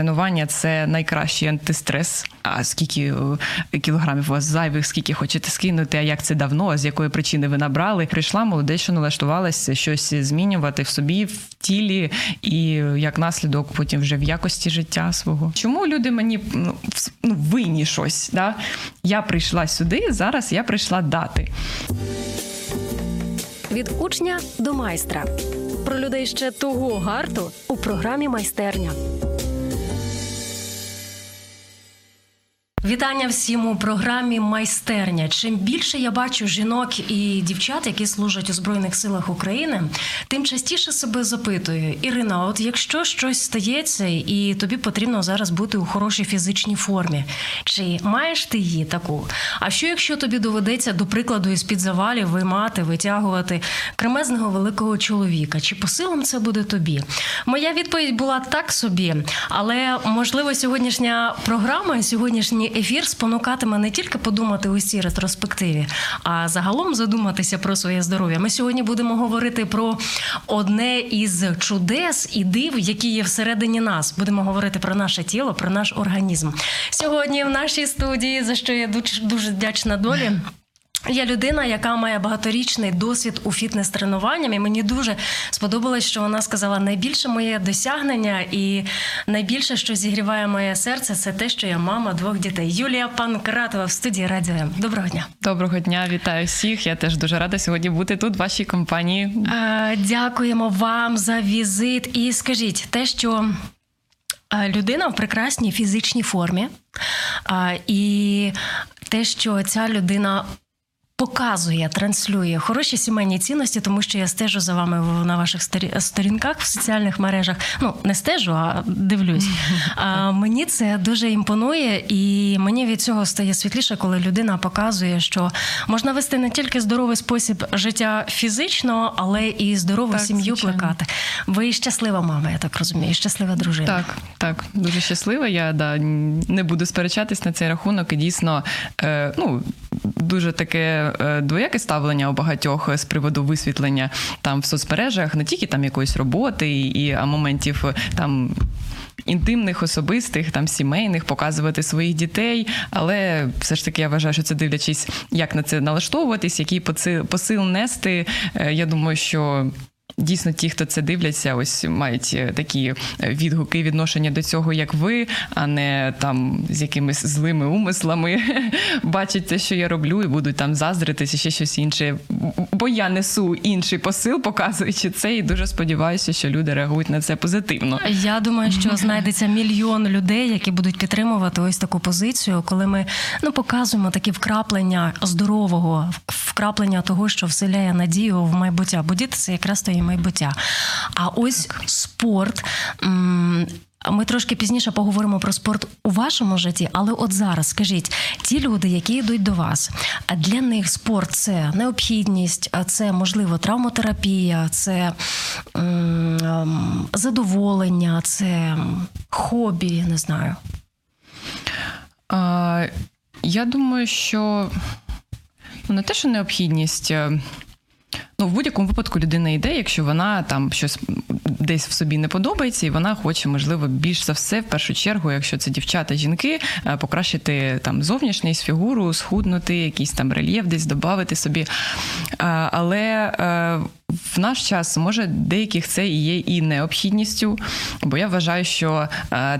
тренування це найкращий антистрес. А скільки е, кілограмів у вас зайвих, скільки хочете скинути, а як це давно, а з якої причини ви набрали? Прийшла молодець, налаштувалася щось змінювати в собі, в тілі, і як наслідок потім вже в якості життя свого. Чому люди мені ну, ну винні щось? Да? Я прийшла сюди, зараз я прийшла дати. Від учня до майстра про людей ще того гарту у програмі майстерня. Вітання всім у програмі Майстерня. Чим більше я бачу жінок і дівчат, які служать у збройних силах України, тим частіше себе запитую, Ірина, от якщо щось стається, і тобі потрібно зараз бути у хорошій фізичній формі, чи маєш ти її таку? А що якщо тобі доведеться до прикладу із під завалів виймати, витягувати кремезного великого чоловіка? Чи по силам це буде тобі? Моя відповідь була так собі, але можливо сьогоднішня програма, сьогоднішні ефір спонукатиме не тільки подумати у цій ретроспективі, а загалом задуматися про своє здоров'я. Ми сьогодні будемо говорити про одне із чудес і див, які є всередині нас. Будемо говорити про наше тіло, про наш організм. Сьогодні в нашій студії, за що я дуже дуже вдячна долі. Я людина, яка має багаторічний досвід у фітнес-тренуванням, і мені дуже сподобалось, що вона сказала: найбільше моє досягнення і найбільше, що зігріває моє серце, це те, що я мама двох дітей. Юлія Панкратова в студії Радіо М. Доброго дня. Доброго дня, вітаю всіх. Я теж дуже рада сьогодні бути тут. в Вашій компанії. Дякуємо вам за візит. І скажіть те, що. Людина в прекрасній фізичній формі, і те, що ця людина показує, транслює хороші сімейні цінності, тому що я стежу за вами на ваших сторінках в соціальних мережах. Ну не стежу, а дивлюсь. А мені це дуже імпонує, і мені від цього стає світліше, коли людина показує, що можна вести не тільки здоровий спосіб життя фізично, але і здорову так, сім'ю звичайно. плекати. Ви щаслива мама, я так розумію, щаслива дружина. Так, так, дуже щаслива. Я да не буду сперечатись на цей рахунок, і дійсно е, ну дуже таке. Е, двояке ставлення у багатьох з приводу висвітлення там в соцмережах, не тільки там якоїсь роботи і а моментів е, там. Інтимних, особистих, там сімейних, показувати своїх дітей, але все ж таки я вважаю, що це дивлячись, як на це налаштовуватись, який посил нести. Е, я думаю, що Дійсно, ті, хто це дивляться, ось мають е, такі е, відгуки відношення до цього, як ви, а не там з якимись злими умислами бачать те, що я роблю, і будуть там заздритися, ще щось інше. Бо я несу інший посил, показуючи це, і дуже сподіваюся, що люди реагують на це позитивно. Я думаю, що знайдеться мільйон людей, які будуть підтримувати ось таку позицію, коли ми ну показуємо такі вкраплення здорового, вкраплення того, що вселяє надію в майбуття. Бо діти це якраз то майбуття. А ось спорт. Ми трошки пізніше поговоримо про спорт у вашому житті, але от зараз скажіть, ті люди, які йдуть до вас, для них спорт це необхідність, це можливо травмотерапія, це м- задоволення, це хобі, не знаю. А, Я думаю, що не те, що необхідність. Ну, в будь-якому випадку людина йде, якщо вона там щось десь в собі не подобається, і вона хоче, можливо, більш за все, в першу чергу, якщо це дівчата, жінки, е, покращити там зовнішність, фігуру, схуднути, якийсь там рельєф, десь додати собі. Е, але е, в наш час може деяких це і є і необхідністю, бо я вважаю, що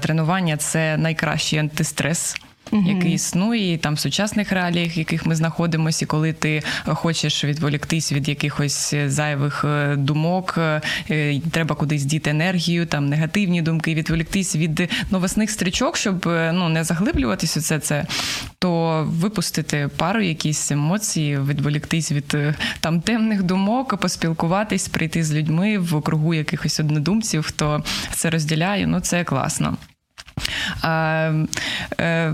тренування це найкращий антистрес угу. який існує там в сучасних реаліях, в яких ми знаходимося, і коли ти хочеш відволіктись від якихось зайвих е, думок, е, треба кудись діти енергію, там негативні думки, відволіктись від новосних стрічок, щоб е, ну не заглиблюватись у це, це то випустити пару якісь емоції, відволіктись від там темних думок, поспілкуватись, прийти з людьми в кругу якихось однодумців, хто це розділяє. Ну це класно. Е,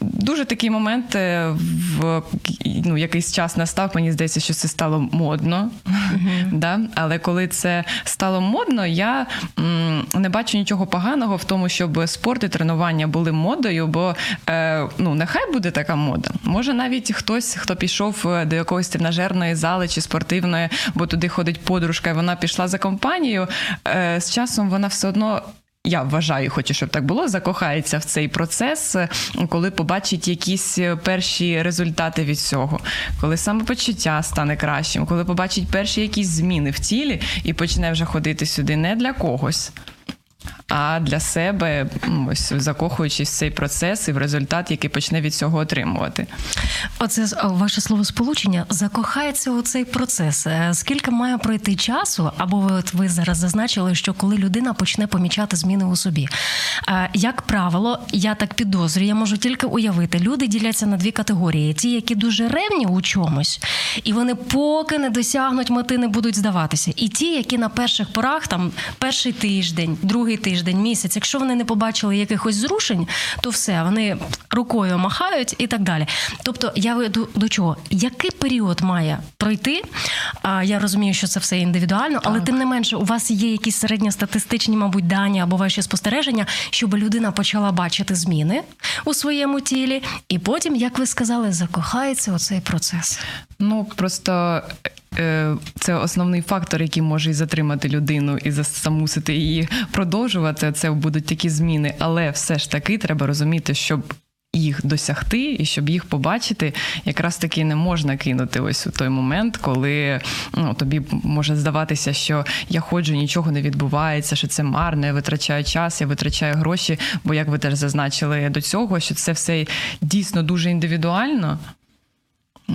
дуже такий момент в ну, якийсь час настав, мені здається, що це стало модно. Uh-huh. Да? Але коли це стало модно, я не бачу нічого поганого в тому, щоб спорт і тренування були модою, бо е, ну, нехай буде така мода. Може, навіть хтось, хто пішов е, до якоїсь тренажерної зали чи спортивної, бо туди ходить подружка, і вона пішла за компанією. З часом вона все одно я вважаю, хочу, щоб так було, закохається в цей процес, коли побачить якісь перші результати від цього, коли самопочуття стане кращим, коли побачить перші якісь зміни в тілі і почне вже ходити сюди не для когось а для себе ось закохуючись в цей процес і в результат, який почне від цього отримувати. Оце ваше слово сполучення закохається у цей процес. Е, скільки має пройти часу? Або ви от ви зараз зазначили, що коли людина почне помічати зміни у собі, е, як правило, я так підозрюю, я можу тільки уявити, люди діляться на дві категорії: ті, які дуже ревні у чомусь, і вони поки не досягнуть мети, не будуть здаватися, і ті, які на перших порах там перший тиждень, другий тиждень тиждень, місяць. Якщо вони не побачили якихось зрушень, то все вони рукою махають і так далі. Тобто, я веду до чого? Який період має пройти? А я розумію, що це все індивідуально, але так. тим не менше, у вас є якісь середньостатистичні, мабуть, дані або ваші спостереження, щоб людина почала бачити зміни у своєму тілі, і потім, як ви сказали, закохається у цей процес. Ну просто це основний фактор, який може і затримати людину і замусити її продовжувати. Це будуть такі зміни, але все ж таки треба розуміти, щоб. Їх досягти і щоб їх побачити, якраз таки не можна кинути ось у той момент, коли ну, тобі може здаватися, що я ходжу, нічого не відбувається, що це марно, я витрачаю час, я витрачаю гроші. Бо як ви теж зазначили до цього, що це все дійсно дуже індивідуально.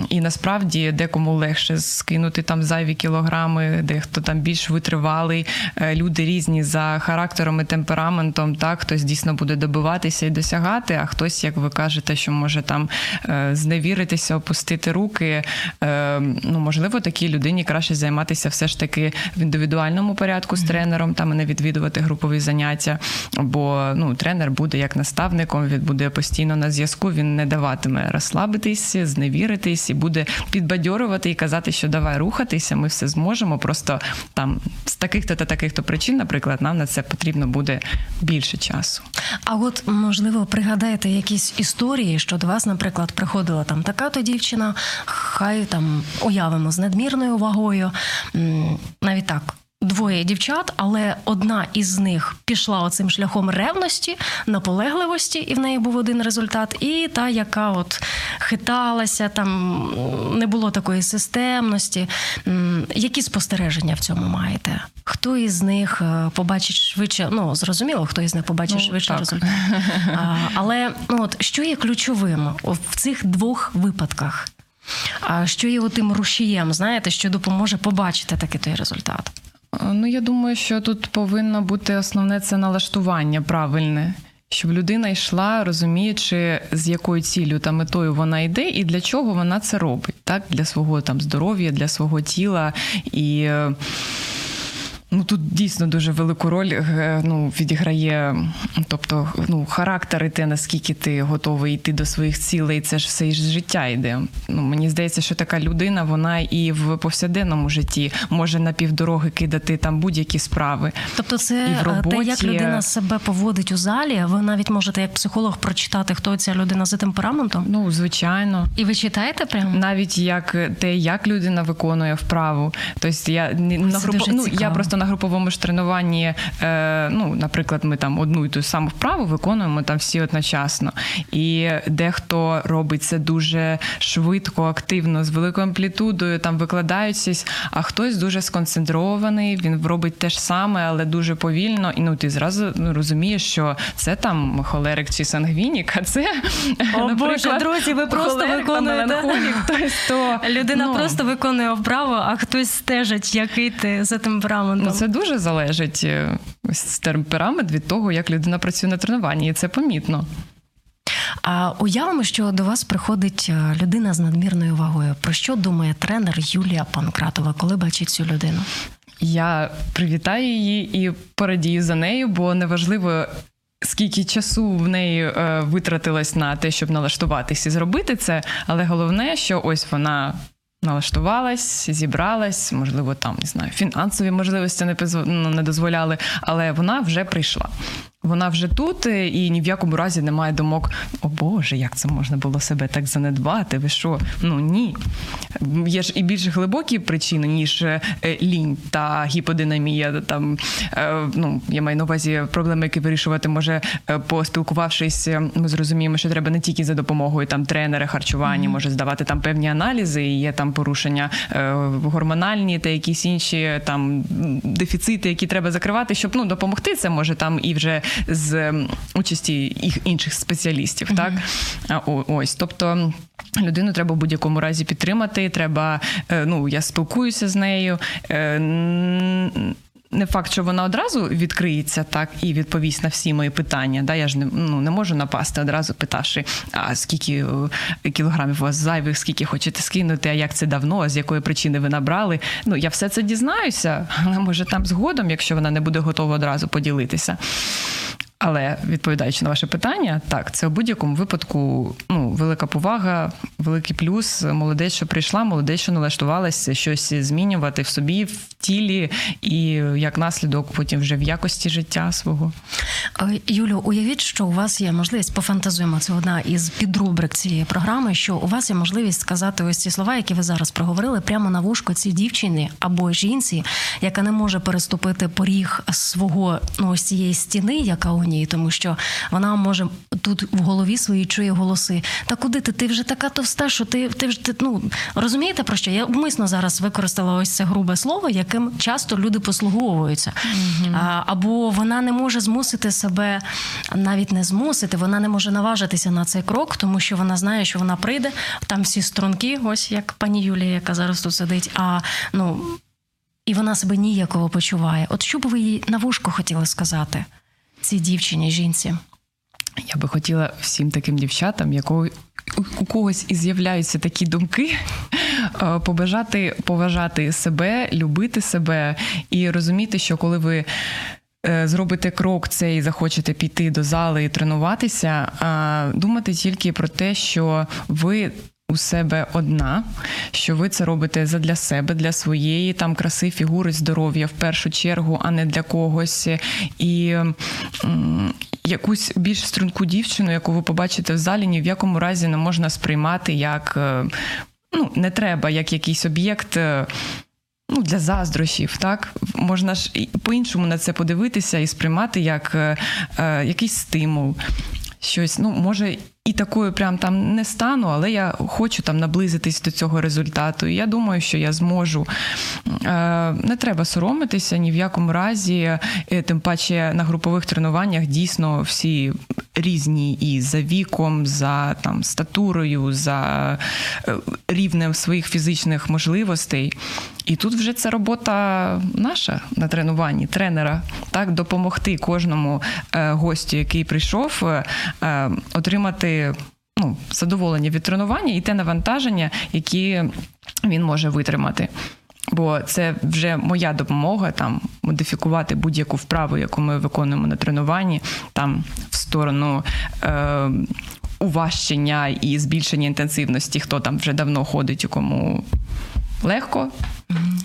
І насправді декому легше скинути там зайві кілограми, дехто там більш витривалий. Е, люди різні за характером і темпераментом. Так, хтось дійсно буде добиватися і досягати, а хтось, як ви кажете, що може там е, зневіритися, опустити руки. Е, ну, можливо, такій людині краще займатися все ж таки в індивідуальному порядку з тренером, там і не відвідувати групові заняття. Бо ну, тренер буде як наставником, він буде постійно на зв'язку, він не даватиме розслабитись, зневіритись рухатись і буде підбадьорувати і казати, що давай рухатися, ми все зможемо. Просто там з таких-то та таких-то причин, наприклад, нам на це потрібно буде більше часу. А от можливо пригадаєте якісь історії, що до вас, наприклад, приходила там така то дівчина, хай там уявимо з надмірною вагою, навіть так двоє дівчат, але одна із них пішла оцим шляхом ревності, наполегливості, і в неї був один результат. І та, яка от хиталася, там не було такої системності. Які спостереження в цьому маєте? Хто із них е, побачить швидше? Ну зрозуміло, хто із них побачить ну, швидше так. результат. А, Але ну от що є ключовим в цих двох випадках? А що є тим рушієм, знаєте, що допоможе побачити такий той результат? Ну, я думаю, що тут повинно бути основне це налаштування правильне. Щоб людина йшла, розуміючи, з якою ціллю та метою вона йде, і для чого вона це робить, так для свого там здоров'я, для свого тіла і. Ну тут дійсно дуже велику роль е, ну, відіграє, тобто ну, характер і те, наскільки ти готовий йти до своїх цілей, це ж все із життя йде. Ну мені здається, що така людина, вона і в повсякденному житті може на півдороги кидати там будь-які справи. Тобто, це і в роботі... те, як людина себе поводить у залі. Ви навіть можете як психолог прочитати, хто ця людина за темпераментом? Ну звичайно, і ви читаєте прямо навіть як те, як людина виконує вправу. Тобто я на групу, ну, я просто на груповому ж тренуванні, е, ну, наприклад, ми там одну і ту саму вправу виконуємо там всі одночасно. І дехто робить це дуже швидко, активно, з великою амплітудою, там викладаючись, а хтось дуже сконцентрований, він робить те ж саме, але дуже повільно. І ну ти зразу ну, розумієш, що це там холерик чи сангвінік, а це О, Боже, друзі, ви просто виконуєте. то, Людина ну, просто виконує вправо, а хтось стежить, який ти за темпераментом. Ну, це дуже залежить е, ось темперамент від того, як людина працює на тренуванні, і це помітно. А уявимо, що до вас приходить е, людина з надмірною вагою. Про що думає тренер Юлія Панкратова, коли бачить цю людину? Я привітаю її і порадію за нею, бо неважливо. Скільки часу в неї е, витратилось на те, щоб налаштуватись і зробити це, але головне, що ось вона налаштувалась, зібралась, можливо, там не знаю, фінансові можливості не ну, не дозволяли, але вона вже прийшла. Вона вже тут, е, і ні в якому разі немає думок: о Боже, як це можна було себе так занедбати? Ви що? Ну ні. Є ж і більш глибокі причини, ніж е, лінь та гіподинамія. Там ну я маю на увазі проблеми, які вирішувати може, поспілкувавшись, ми зрозуміємо, що треба не тільки за допомогою там тренера харчування, може здавати там певні аналізи, і є там порушення гормональні та якісь інші там дефіцити, які треба закривати, щоб ну допомогти. Це може там і вже з участі їх інших спеціалістів. Так ось, тобто. Людину треба в будь-якому разі підтримати. Треба, е, ну я спілкуюся з нею. Не факт, що вона одразу відкриється так і відповість на всі мої питання. Да, Я ж не ну не можу напасти одразу, питавши, а скільки е, кілограмів у вас зайвих, скільки хочете скинути, а як це давно, з якої причини ви набрали. Ну я все це дізнаюся, але може там згодом, якщо вона не буде готова одразу поділитися. Але відповідаючи на ваше питання, так це у будь-якому випадку ну, велика повага, великий плюс. Молодець, що прийшла, молодець, що налаштувалася щось змінювати в собі, в тілі, і як наслідок потім вже в якості життя свого. Юлю, уявіть, що у вас є можливість пофантазуємо. Це одна із підрубрик цієї програми. Що у вас є можливість сказати ось ці слова, які ви зараз проговорили, прямо на вушко цій дівчині або жінці, яка не може переступити поріг свого ну ось цієї стіни, яка у ній, тому що вона може тут в голові своїй чує голоси. Та куди ти? Ти вже така товста, що ти ти вже ти, ну розумієте про що? Я умисно зараз використала ось це грубе слово, яким часто люди послуговуються. Mm-hmm. Або вона не може змусити себе, навіть не змусити, вона не може наважитися на цей крок, тому що вона знає, що вона прийде. Там всі струнки, ось як пані Юлія, яка зараз тут сидить. А ну і вона себе ніяково почуває. От що б ви їй на вушко хотіли сказати? цій дівчині, жінці? Я би хотіла всім таким дівчатам, якого у когось і з'являються такі думки, е, побажати поважати себе, любити себе і розуміти, що коли ви. Е, зробите крок цей захочете піти до зали і тренуватися, думати тільки про те, що ви у себе одна, що ви це робите задля себе, для своєї там краси, фігури, здоров'я в першу чергу, а не для когось. І якусь більш струнку дівчину, яку ви побачите в залі, ні в якому разі не можна сприймати як е, ну, не треба, як якийсь об'єкт. Е, ну, Для заздрощів, так можна ж по-іншому на це подивитися і сприймати як е, е, якийсь стимул, щось. Ну, може, і такою прям там не стану, але я хочу там наблизитись до цього результату. І я думаю, що я зможу. Е, не треба соромитися ні в якому разі, е, тим паче на групових тренуваннях дійсно всі різні і за віком, за там статурою, за е, рівнем своїх фізичних можливостей. І тут вже це робота наша на тренуванні, тренера, так допомогти кожному гостю, який прийшов, отримати ну, задоволення від тренування і те навантаження, які він може витримати. Бо це вже моя допомога там модифікувати будь-яку вправу, яку ми виконуємо на тренуванні, там в сторону е, уважчення і збільшення інтенсивності, хто там вже давно ходить, у кому легко,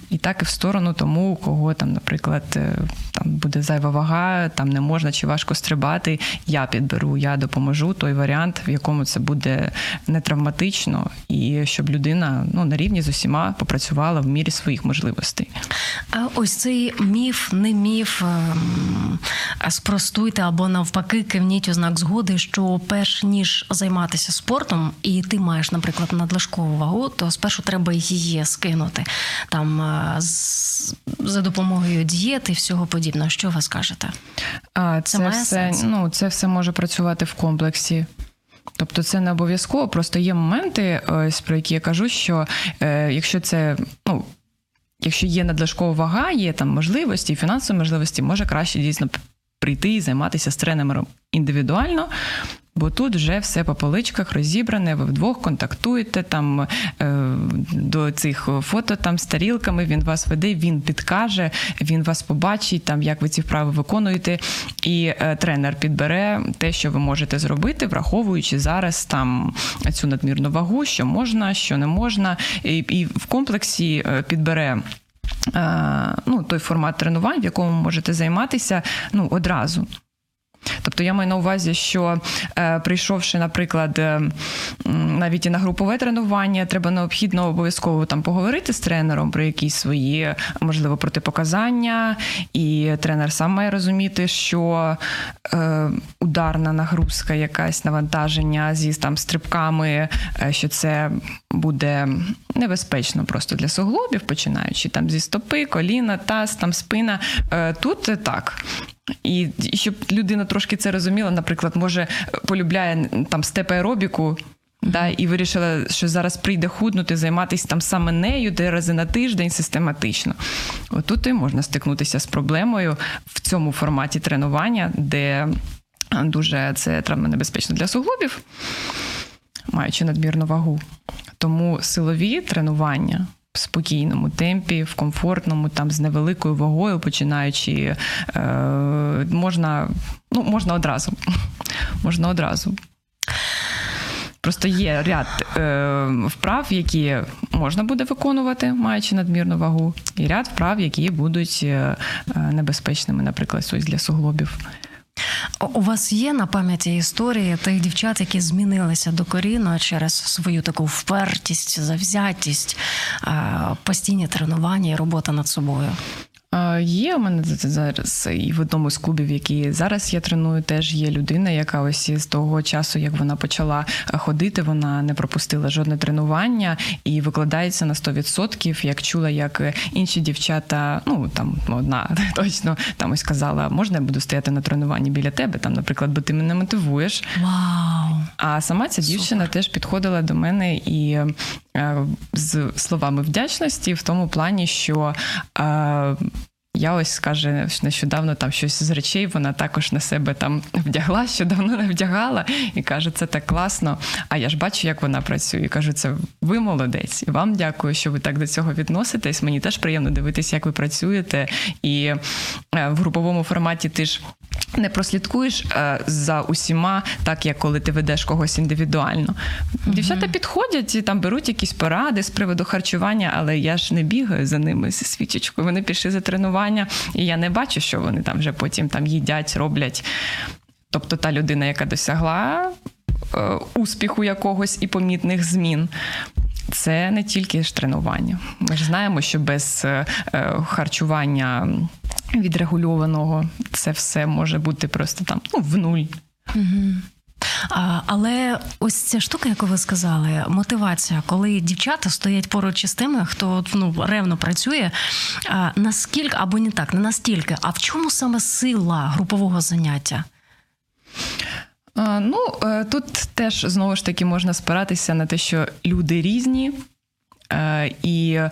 і так і в сторону тому, у кого там, наприклад, е, там буде зайва вага, там не можна чи важко стрибати. Я підберу, я допоможу той варіант, в якому це буде не травматично, і щоб людина ну на рівні з усіма попрацювала в мірі своїх можливостей. А ось цей міф, не міф. Ем, спростуйте або навпаки, кивніть ознак згоди, що перш ніж займатися спортом, і ти маєш, наприклад, надлишкову вагу, то спершу треба її скинути там е, за допомогою дієти і всього подібного. Що ви скажете? А, Це, це все сенс? ну це все може працювати в комплексі. Тобто це не обов'язково, просто є моменти, ось про які я кажу, що е, якщо це ну. Якщо є надлишкова вага, є там можливості, фінансові можливості, може краще дійсно прийти і займатися з тренером індивідуально, Бо тут вже все по поличках розібране, ви вдвох контактуєте там е, до цих фото там з тарілками. Він вас веде, він підкаже, він вас побачить, там як ви ці вправи виконуєте, і е, тренер підбере те, що ви можете зробити, враховуючи зараз там цю надмірну вагу, що можна, що не можна, і, і в комплексі е, підбере. Ну, той формат тренувань, в якому можете займатися ну, одразу. Тобто я маю на увазі, що е, прийшовши, наприклад, е, навіть і на групове тренування, треба необхідно обов'язково там поговорити з тренером про якісь свої, можливо, протипоказання, і тренер сам має розуміти, що е, ударна нагрузка, якась навантаження зі там стрибками, е, що це буде небезпечно просто для суглобів, починаючи там зі стопи, коліна, таз, там спина. Е, тут так. І щоб людина трошки це розуміла, наприклад, може полюбляє там степ аеробіку, да, і вирішила, що зараз прийде худнути, займатися там саме нею три рази на тиждень систематично. Отут і можна стикнутися з проблемою в цьому форматі тренування, де дуже це травмонебезпечно для суглобів, маючи надмірну вагу. Тому силові тренування в спокійному темпі, в комфортному, там з невеликою вагою, починаючи, е, можна, ну, можна одразу. Можна одразу. Просто є ряд е, вправ, які можна буде виконувати, маючи надмірну вагу, і ряд вправ, які будуть е, небезпечними, наприклад, ось для суглобів. У вас є на пам'яті історії тих дівчат, які змінилися докорінно через свою таку впертість, завзятість, постійні тренування і робота над собою? Є у мене зараз і в одному з клубів, які зараз я треную, теж є людина, яка ось з того часу, як вона почала ходити, вона не пропустила жодне тренування і викладається на 100%, Як чула, як інші дівчата, ну там одна точно там ось казала, можна я буду стояти на тренуванні біля тебе, там, наприклад, бо ти мене мотивуєш. Вау! А сама ця дівчина Супер. теж підходила до мене і Е, з словами вдячності в тому плані, що. Е, я ось скаже нещодавно там щось з речей, вона також на себе там вдягла, що давно не вдягала, і каже, це так класно. А я ж бачу, як вона працює. І Кажу, це ви молодець, і вам дякую, що ви так до цього відноситесь. Мені теж приємно дивитися, як ви працюєте. І е, в груповому форматі ти ж не прослідкуєш е, за усіма, так як коли ти ведеш когось індивідуально. Mm-hmm. Дівчата підходять і там беруть якісь поради з приводу харчування, але я ж не бігаю за ними зі свічечкою. Вони пішли за тренування, і я не бачу, що вони там вже потім там їдять, роблять. Тобто та людина, яка досягла е, успіху якогось і помітних змін. Це не тільки ж тренування. Ми ж знаємо, що без е, харчування відрегульованого, це все може бути просто там ну, в нуль. Угу. Але ось ця штука, яку ви сказали, мотивація, коли дівчата стоять поруч із тими, хто ну ревно працює, наскільки або не так, не настільки, а в чому саме сила групового заняття? Ну е, тут теж знову ж таки можна спиратися на те, що люди різні, і е,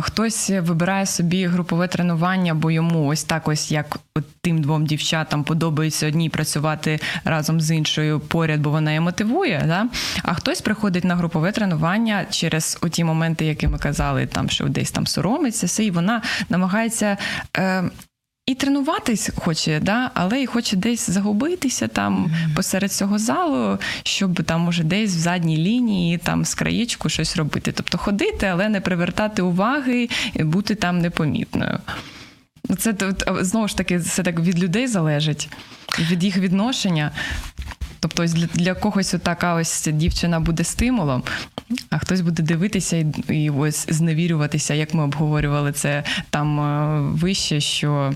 хтось вибирає собі групове тренування, бо йому ось так ось як тим двом дівчатам подобається одній працювати разом з іншою поряд, бо вона її мотивує. Да? А хтось приходить на групове тренування через оті моменти, які ми казали, там що десь там соромиться, все, і вона намагається. І тренуватись хоче, да, але і хоче десь загубитися там mm-hmm. посеред цього залу, щоб там може десь в задній лінії там з краєчку щось робити. Тобто ходити, але не привертати уваги і бути там непомітною. Це знову ж таки це так від людей залежить, від їх відношення. Тобто, ось для для когось така ось дівчина буде стимулом, а хтось буде дивитися і і ось зневірюватися, як ми обговорювали це там е, вище, що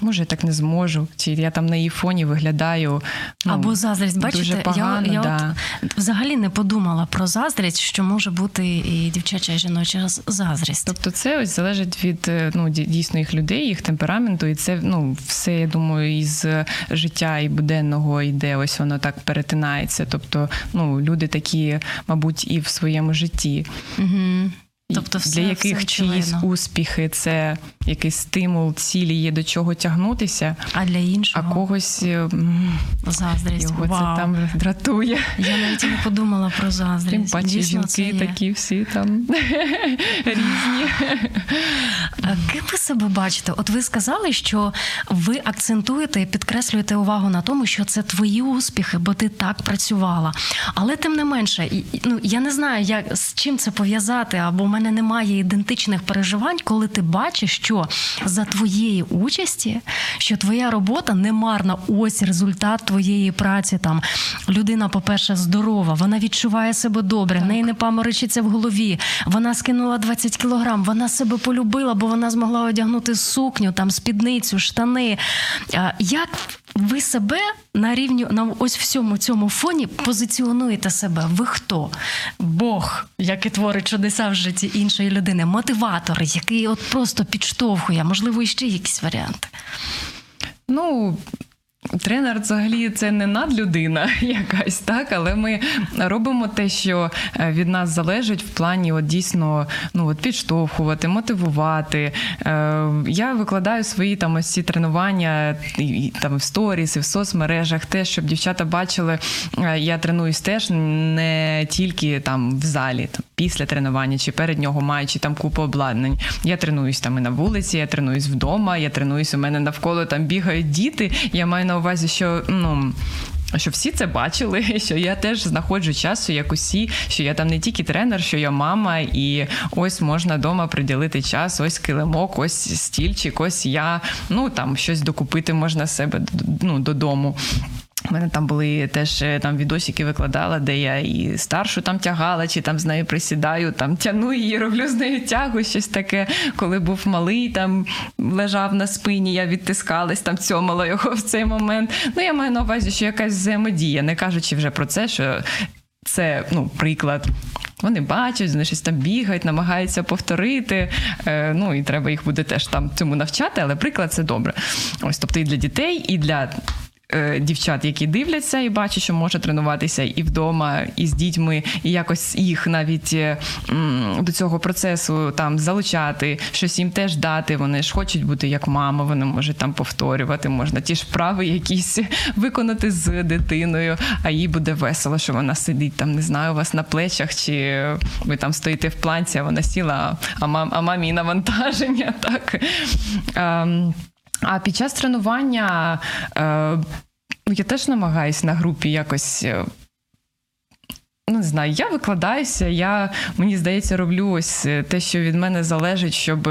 Може, я так не зможу, чи я там на її фоні виглядаю. Ну, Або заздрість. Бачите, дуже погано, я, я да. от взагалі не подумала про заздрість, що може бути і дівчача, і жіноча заздрість. Тобто, це ось залежить від е, ну, дійсно їх людей, їх темпераменту, і це ну, все, я думаю, із життя і буденного йде, ось воно так перетинається. Тобто, ну, люди такі, мабуть, і в своєму житті. Угу. Тобто все, для яких все чиїсь успіхи це якийсь стимул, цілі є до чого тягнутися, а для іншого а когось заздрість його Вау. це там дратує. Я навіть не подумала про заздрість. Тим паче жінки такі всі там різні. Ким ви себе бачите? От ви сказали, що ви акцентуєте і підкреслюєте увагу на тому, що це твої успіхи, бо ти так працювала. Але тим не менше, ну я не знаю, як з чим це пов'язати або мене немає ідентичних переживань, коли ти бачиш, що за твоєї участі, що твоя робота не марна. Ось результат твоєї праці. Там людина, по-перше, здорова, вона відчуває себе добре, в неї не паморочиться в голові. Вона скинула 20 кілограм, вона себе полюбила, бо вона змогла одягнути сукню, там спідницю, штани. Як ви себе на рівні на ось всьому цьому фоні позиціонуєте себе? Ви хто? Бог, який творить чудеса в житті іншої людини, мотиватор, який от просто підштовхує, можливо, іще якісь варіанти. Ну, Тренер взагалі це не надлюдина якась, так, але ми робимо те, що е, від нас залежить в плані от дійсно ну, от підштовхувати, мотивувати. Е, я викладаю свої там ось ці тренування і, там в сторіс, і в соцмережах, те, щоб дівчата бачили, е, я тренуюсь теж не тільки там в залі, там, після тренування чи перед нього маючи там купу обладнань. Я тренуюсь там і на вулиці, я тренуюсь вдома, я тренуюсь, у мене навколо там бігають діти. Я маю на увазі, що ну. Що всі це бачили, що я теж знаходжу часу, як усі, що я там не тільки тренер, що я мама, і ось можна вдома приділити час, ось килимок, ось стільчик, ось я. Ну там щось докупити можна себе ну, додому. У мене там були теж е, там відосики викладала, де я і старшу там тягала, чи там з нею присідаю, там тяну її, роблю з нею тягу, щось таке. Коли був малий, там лежав на спині, я відтискалась, там цьомала його в цей момент. Ну, я маю на увазі, що якась взаємодія, не кажучи вже про це, що це ну, приклад. Вони бачать, вони щось там бігають, намагаються повторити. Е, Ну і треба їх буде теж там цьому навчати, але приклад це добре. Ось, тобто і для дітей, і для дівчат, які дивляться і бачать, що може тренуватися і вдома, і з дітьми, і якось їх навіть е, до цього процесу там залучати, щось їм теж дати. Вони ж хочуть бути як мама, вони можуть там повторювати, можна ті ж вправи якісь виконати з дитиною, а їй буде весело, що вона сидить там, не знаю, у вас на плечах, чи ви там стоїте в планці, а вона сіла, а мам, а мамі навантаження. так. А під час тренування е, ну, я теж намагаюся на групі якось. Е, ну, не знаю, я викладаюся, я, мені здається, роблю ось е, те, що від мене залежить, щоб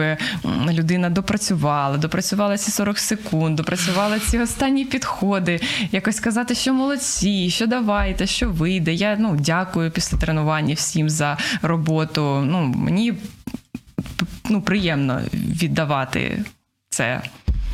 людина допрацювала, допрацювала ці 40 секунд, допрацювала ці останні підходи, якось сказати, що молодці, що давайте, що вийде. Я ну, дякую після тренування всім за роботу. Ну, Мені ну, приємно віддавати це.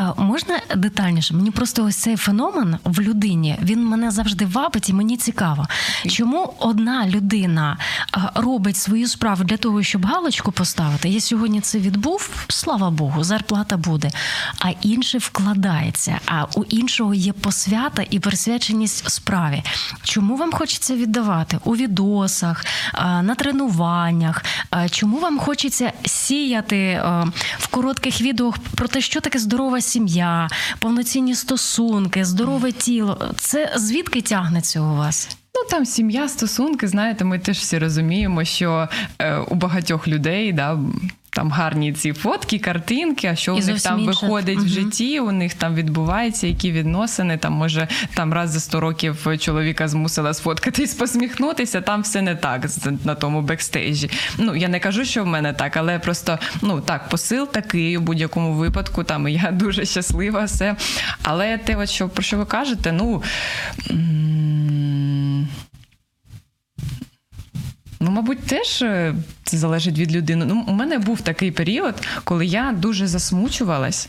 А можна детальніше? Мені просто ось цей феномен в людині він мене завжди вабить і мені цікаво. Чому одна людина робить свою справу для того, щоб галочку поставити? Я сьогодні це відбув, слава Богу, зарплата буде. А інший вкладається. А у іншого є посвята і присвяченість справі. Чому вам хочеться віддавати у відосах, на тренуваннях? Чому вам хочеться сіяти в коротких відео про те, що таке здорова сім'я, повноцінні стосунки, здорове тіло. Це звідки тягнеться у вас? Ну там сім'я, стосунки, знаєте, ми теж всі розуміємо, що е, у багатьох людей да. Там гарні ці фотки, картинки, а що І у них там інше. виходить угу. в житті, у них там відбувається, які відносини. Там може там раз за 100 років чоловіка змусила сфоткатись, посміхнутися. Там все не так на тому бекстейжі. Ну я не кажу, що в мене так, але просто ну так, посил такий у будь-якому випадку. Там я дуже щаслива, все. Але те, от що про що ви кажете, ну. Ну, мабуть, теж е, це залежить від людини. Ну, у мене був такий період, коли я дуже засмучувалась.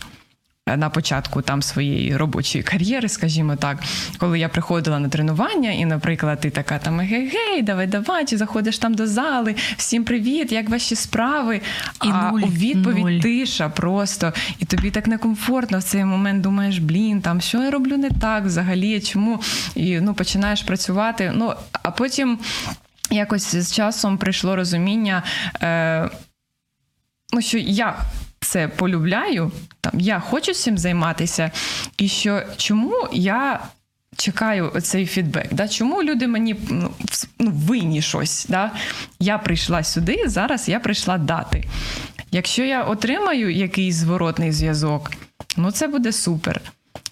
Е, на початку там своєї робочої кар'єри, скажімо так, коли я приходила на тренування, і, наприклад, ти така там гей-гей, давай, давай, чи заходиш там до зали, всім привіт, як ваші справи? І а нуль, у відповідь нуль. тиша просто, і тобі так некомфортно в цей момент думаєш, блін, там що я роблю не так взагалі, чому? І ну, починаєш працювати. Ну, а потім якось з часом прийшло розуміння, е, ну, що я це полюбляю, там я хочу цим займатися, і що чому я. Чекаю цей фідбек. Да? Чому люди мені ну, ну, винні щось? Да? Я прийшла сюди, зараз я прийшла дати. Якщо я отримаю якийсь зворотний зв'язок, ну це буде супер.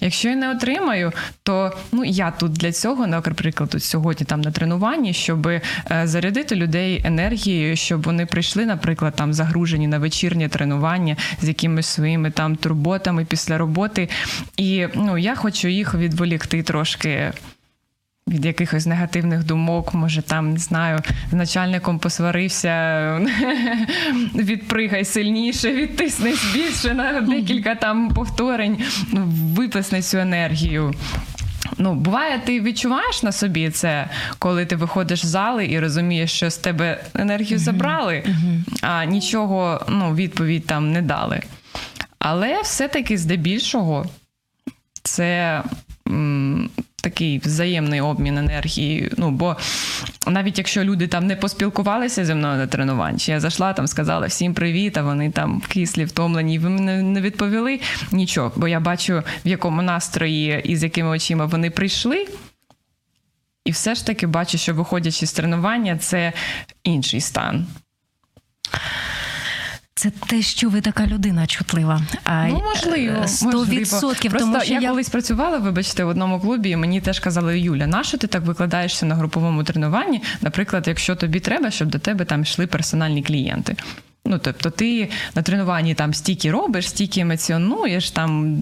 Якщо я не отримаю, то ну я тут для цього, наприклад, тут сьогодні там на тренуванні, щоб е, зарядити людей енергією, щоб вони прийшли, наприклад, там загружені на вечірнє тренування з якимись своїми там турботами після роботи. І ну я хочу їх відволікти трошки від якихось негативних думок, може там не знаю, з начальником посварився, відпригай сильніше, відтиснись більше на декілька там повторень, ну, виплесни цю енергію. Ну, буває, ти відчуваєш на собі це, коли ти виходиш з зали і розумієш, що з тебе енергію забрали, а нічого ну, відповідь там не дали. Але все-таки здебільшого це такий взаємний обмін енергії. Ну бо навіть якщо люди там не поспілкувалися зі мною на тренуванні, я зайшла там, сказала всім привіт, а вони там кислі, втомлені, і ви мене не відповіли нічого. Бо я бачу, в якому настрої і з якими очима вони прийшли. І все ж таки бачу, що виходячи з тренування, це інший стан. Це те, що ви така людина чутлива. Ну, можливо, сто відсотків. Тому що я, колись працювала, вибачте, в одному клубі, і мені теж казали, Юля, на що ти так викладаєшся на груповому тренуванні? Наприклад, якщо тобі треба, щоб до тебе там йшли персональні клієнти. Ну, тобто, ти на тренуванні там стільки робиш, стільки емоціонуєш, там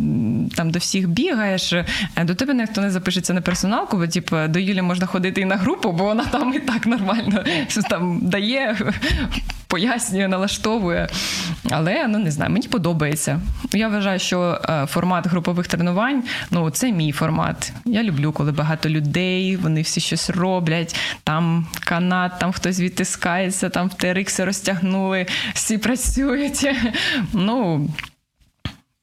там до всіх бігаєш. Е, до тебе ніхто не запишеться на персоналку, бо типу, до Юлі можна ходити і на групу, бо вона там і так нормально там дає пояснює, налаштовує. Але ну не знаю, мені подобається. Я вважаю, що е, формат групових тренувань ну це мій формат. Я люблю, коли багато людей, вони всі щось роблять. Там канат, там хтось відтискається, там в TRX розтягнули, всі працюють. Ну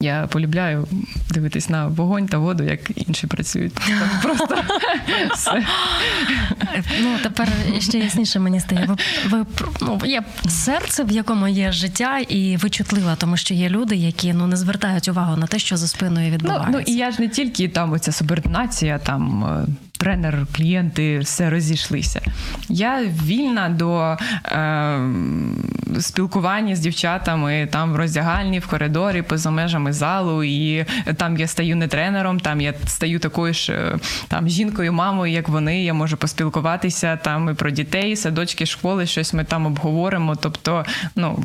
я полюбляю дивитись на вогонь та воду, як інші працюють. Просто все. Ну, тепер ще ясніше мені стає. Ви, ви ну, є серце, в якому є життя, і ви чутлива, тому що є люди, які ну не звертають увагу на те, що за спиною відбувається. Ну, ну і я ж не тільки там оця субординація, там е, тренер, клієнти все розійшлися. Я вільна до е, спілкування з дівчатами там в роздягальні, в коридорі, поза межами залу. І там я стаю не тренером, там я стаю такою ж е, там жінкою, мамою, як вони. Я можу поспілкуватися там і про дітей, садочки, школи, щось ми там обговоримо. Тобто, ну.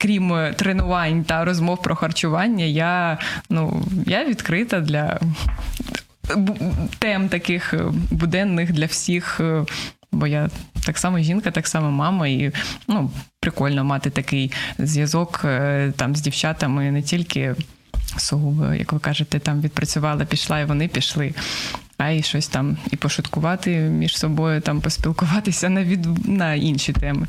Крім тренувань та розмов про харчування, я ну я відкрита для тем таких е, буденних для всіх. Е, бо я так само жінка, так само мама, і ну, прикольно мати такий зв'язок е, там з дівчатами не тільки сугубо, як ви кажете, там відпрацювала, пішла, і вони пішли а й щось там і пошуткувати між собою, там поспілкуватися на від на інші теми.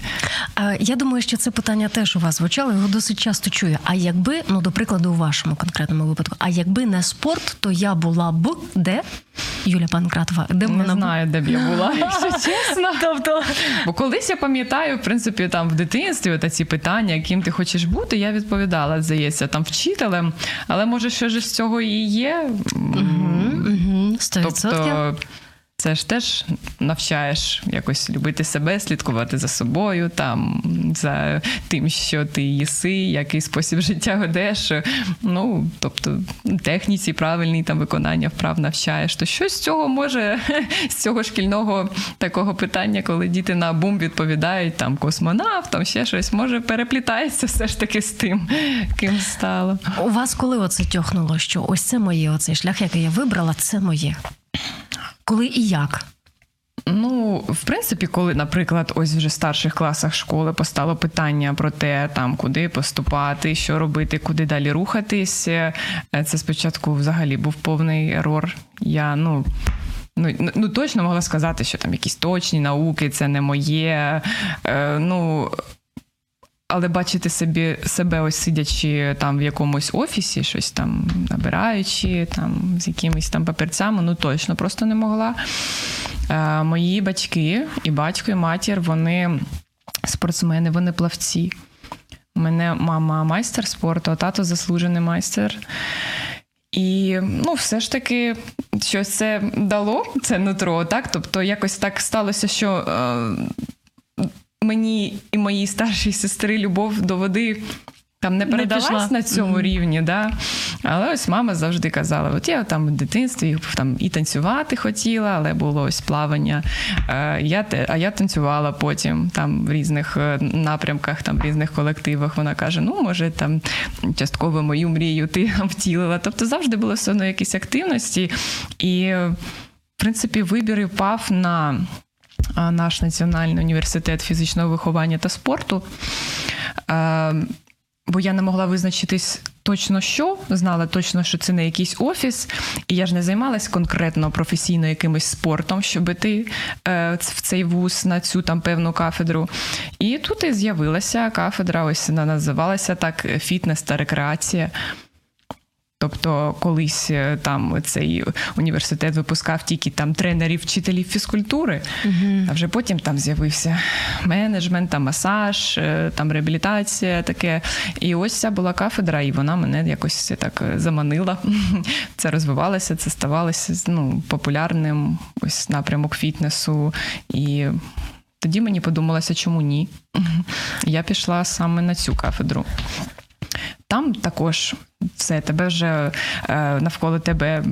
Я думаю, що це питання теж у вас звучало, його досить часто чую. А якби, ну до прикладу, у вашому конкретному випадку, а якби не спорт, то я була б де? Юля Панкратова, де не вона знаю, де б я була, якщо чесно. Тобто, бо колись я пам'ятаю, в принципі, там в дитинстві та ці питання, яким ти хочеш бути, я відповідала, здається, там вчителем, але може, що ж з цього і є. Угу, угу, Тобто це ж теж навчаєш якось любити себе, слідкувати за собою, там за тим, що ти їси, який спосіб життя ведеш. Ну тобто техніці правильній там виконання вправ навчаєш. То щось з цього може з цього шкільного такого питання, коли діти на бум відповідають там космонавт, там ще щось може переплітається все ж таки з тим, ким стало. У вас коли оце тьохнуло, що ось це моє, оцей шлях, який я вибрала, це моє. Коли і як? Ну, в принципі, коли, наприклад, ось вже в старших класах школи постало питання про те, там куди поступати, що робити, куди далі рухатись. Е, це спочатку взагалі був повний ерор. Я ну. Ну, ну точно могла сказати, що там якісь точні науки, це не моє. Е, ну, але бачити собі себе, ось сидячи там в якомусь офісі, щось там набираючи, там з якимись там папірцями, ну точно просто не могла. Е, Мої батьки і батько, і матір, вони спортсмени, вони плавці. У мене мама майстер спорту, а тато заслужений майстер. І ну, все ж таки, щось це дало, це нутро, так? Тобто, якось так сталося, що. Е, мені і моїй старшій сестри любов до води там не передалась на цьому mm-hmm. рівні, да? але ось мама завжди казала: от я там в дитинстві там і танцювати хотіла, але було ось плавання. Е, я, А я танцювала потім там в різних е, напрямках, там в різних колективах. Вона каже: ну, може, там частково мою мрію ти втілила. Тобто завжди було все одно якісь активності. І, в принципі, вибір і впав на. Наш національний університет фізичного виховання та спорту. Бо я не могла визначитись точно що, знала точно, що це не якийсь офіс, і я ж не займалась конкретно професійно якимось спортом, щоб іти е, в цей вуз на цю там певну кафедру. І тут і з'явилася кафедра, ось вона називалася так фітнес та рекреація. Тобто, колись е, там цей університет випускав тільки там тренерів, вчителів фізкультури, uh а вже потім там з'явився менеджмент, там масаж, е, там реабілітація, таке. І ось ця була кафедра, і вона мене якось так заманила. Це розвивалося, це ставалося ну, популярним ось напрямок фітнесу. І тоді мені подумалося, чому ні. Я пішла саме на цю кафедру. Там також все тебе вже е, навколо тебе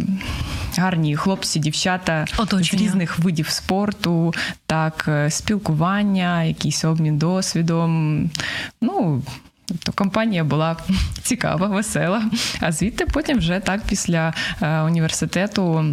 гарні хлопці, дівчата Оточення. з різних видів спорту, так, е, спілкування, якийсь обмін досвідом. Ну, то компанія була цікава, весела. А звідти потім вже так після е, університету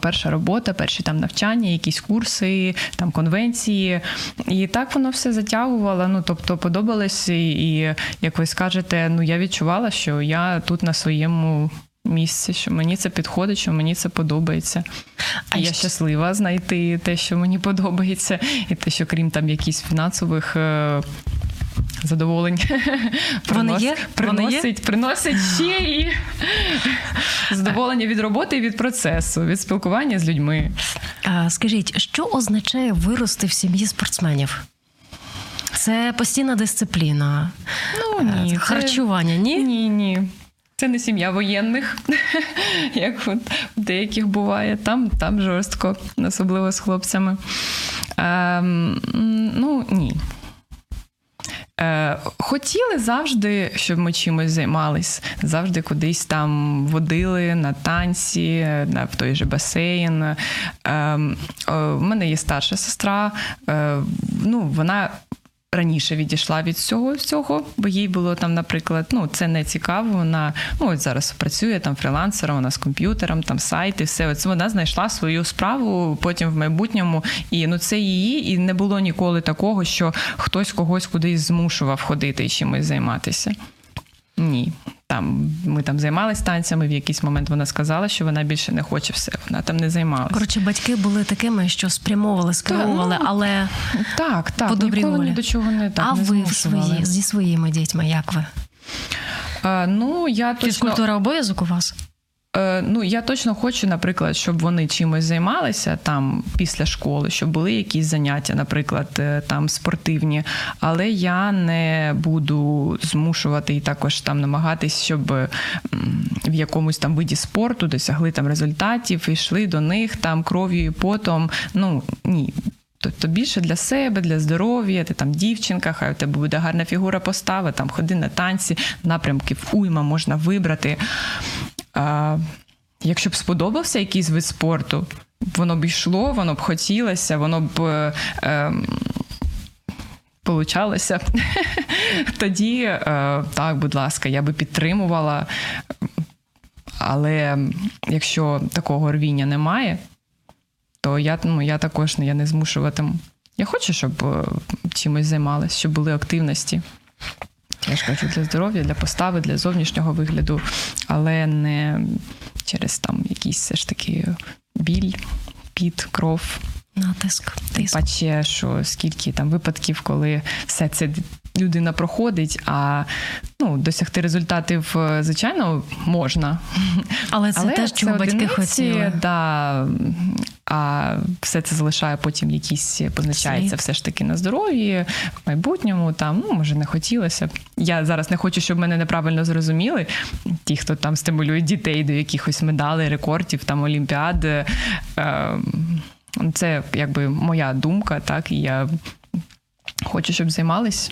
перша робота, перші там навчання, якісь курси, там конвенції. І так воно все затягувало. Ну тобто подобалось, і як ви скажете, ну я відчувала, що я тут на своєму. Місці, що мені це підходить, що мені це подобається. А я щаслива знайти те, що мені подобається, і те, що крім там якихось фінансових е, задоволень Вони є? приносить, є? приносить ще і задоволення від роботи і від процесу, від спілкування з людьми. А, Скажіть, що означає вирости в сім'ї спортсменів? Це постійна дисципліна, ну, ні, е, харчування, ні? Ні, ні. Це не сім'я воєнних, як от в деяких буває. Там там жорстко, особливо з хлопцями. Ем, Ну, ні. Е, Хотіли завжди, щоб ми чимось займались, завжди кудись там водили на танці, на в той же басейн. Е, е, У мене є старша сестра, е, ну вона раніше відійшла від цього всього, бо їй було там, наприклад, ну це не цікаво. Вона ну от зараз працює там фрілансером, вона з комп'ютером, там сайти, все. Оце вона знайшла свою справу потім в майбутньому. І ну це її, і не було ніколи такого, що хтось когось кудись змушував ходити і чимось займатися. Ні, там ми там займалися танцями. В якийсь момент вона сказала, що вона більше не хоче все. Вона там не займалася. Коротше, батьки були такими, що спрямовували, скеровували, ну, але так, так, по добрій волі. ні до чого не так. А не ви свої зі своїми дітьми? Як ви? А, ну я точно... Фізкультура обов'язок у вас? Е, ну, я точно хочу, наприклад, щоб вони чимось займалися там після школи, щоб були якісь заняття, наприклад, е, там спортивні, але я не буду змушувати і також там намагатись, щоб в якомусь там виді спорту досягли там результатів йшли до них там кров'ю і потом. Ну ні. Тобто більше для себе, для здоров'я, ти там дівчинка, хай у тебе буде гарна фігура постава, там ходи на танці, напрямків уйма можна вибрати. А, Якщо б сподобався якийсь вид спорту, воно б йшло, воно б хотілося, воно б. Е, е, Получалося. Тоді, е, так, будь ласка, я би підтримувала. Але якщо такого рвіння немає, то я ну, я також я не змушуватиму. Я хочу, щоб е, чимось займалися, щоб були активності. Я ж кажу, для здоров'я, для постави, для зовнішнього вигляду, але не через там якийсь все ж таки біль, під, кров. Натиск. Тиск. Паче, що скільки там випадків, коли все це людина проходить, а ну, досягти результатів, е, звичайно, можна. Але це Але теж чого батьки хотіли. Да, а все це залишає потім якісь позначається все ж таки на здоров'ї, в майбутньому. Там ну може не хотілося. Я зараз не хочу, щоб мене неправильно зрозуміли. Ті, хто там стимулюють дітей до якихось медалей, рекордів, там олімпіад. Е, це якби моя думка, так і я хочу, щоб займались.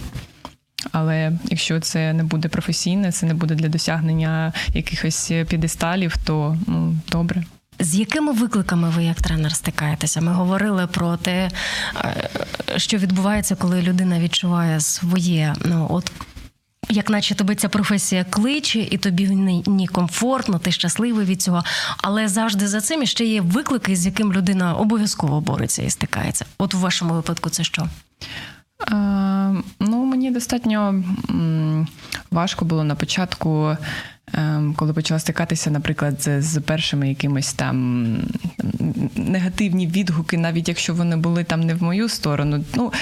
Але якщо це не буде професійне, це не буде для досягнення якихось підесталів, то ну добре. З якими викликами ви як тренер стикаєтеся? Ми говорили про те, е, що відбувається, коли людина відчуває своє, ну от. Як наче тебе ця професія кличе, і тобі ні комфортно, ти щасливий від цього. Але завжди за цим ще є виклики, з яким людина обов'язково бореться і стикається. От у вашому випадку це що? А, ну, мені достатньо важко було на початку Ем, коли почала стикатися, наприклад, з, з першими якимось там негативні відгуки, навіть якщо вони були там не в мою сторону, ну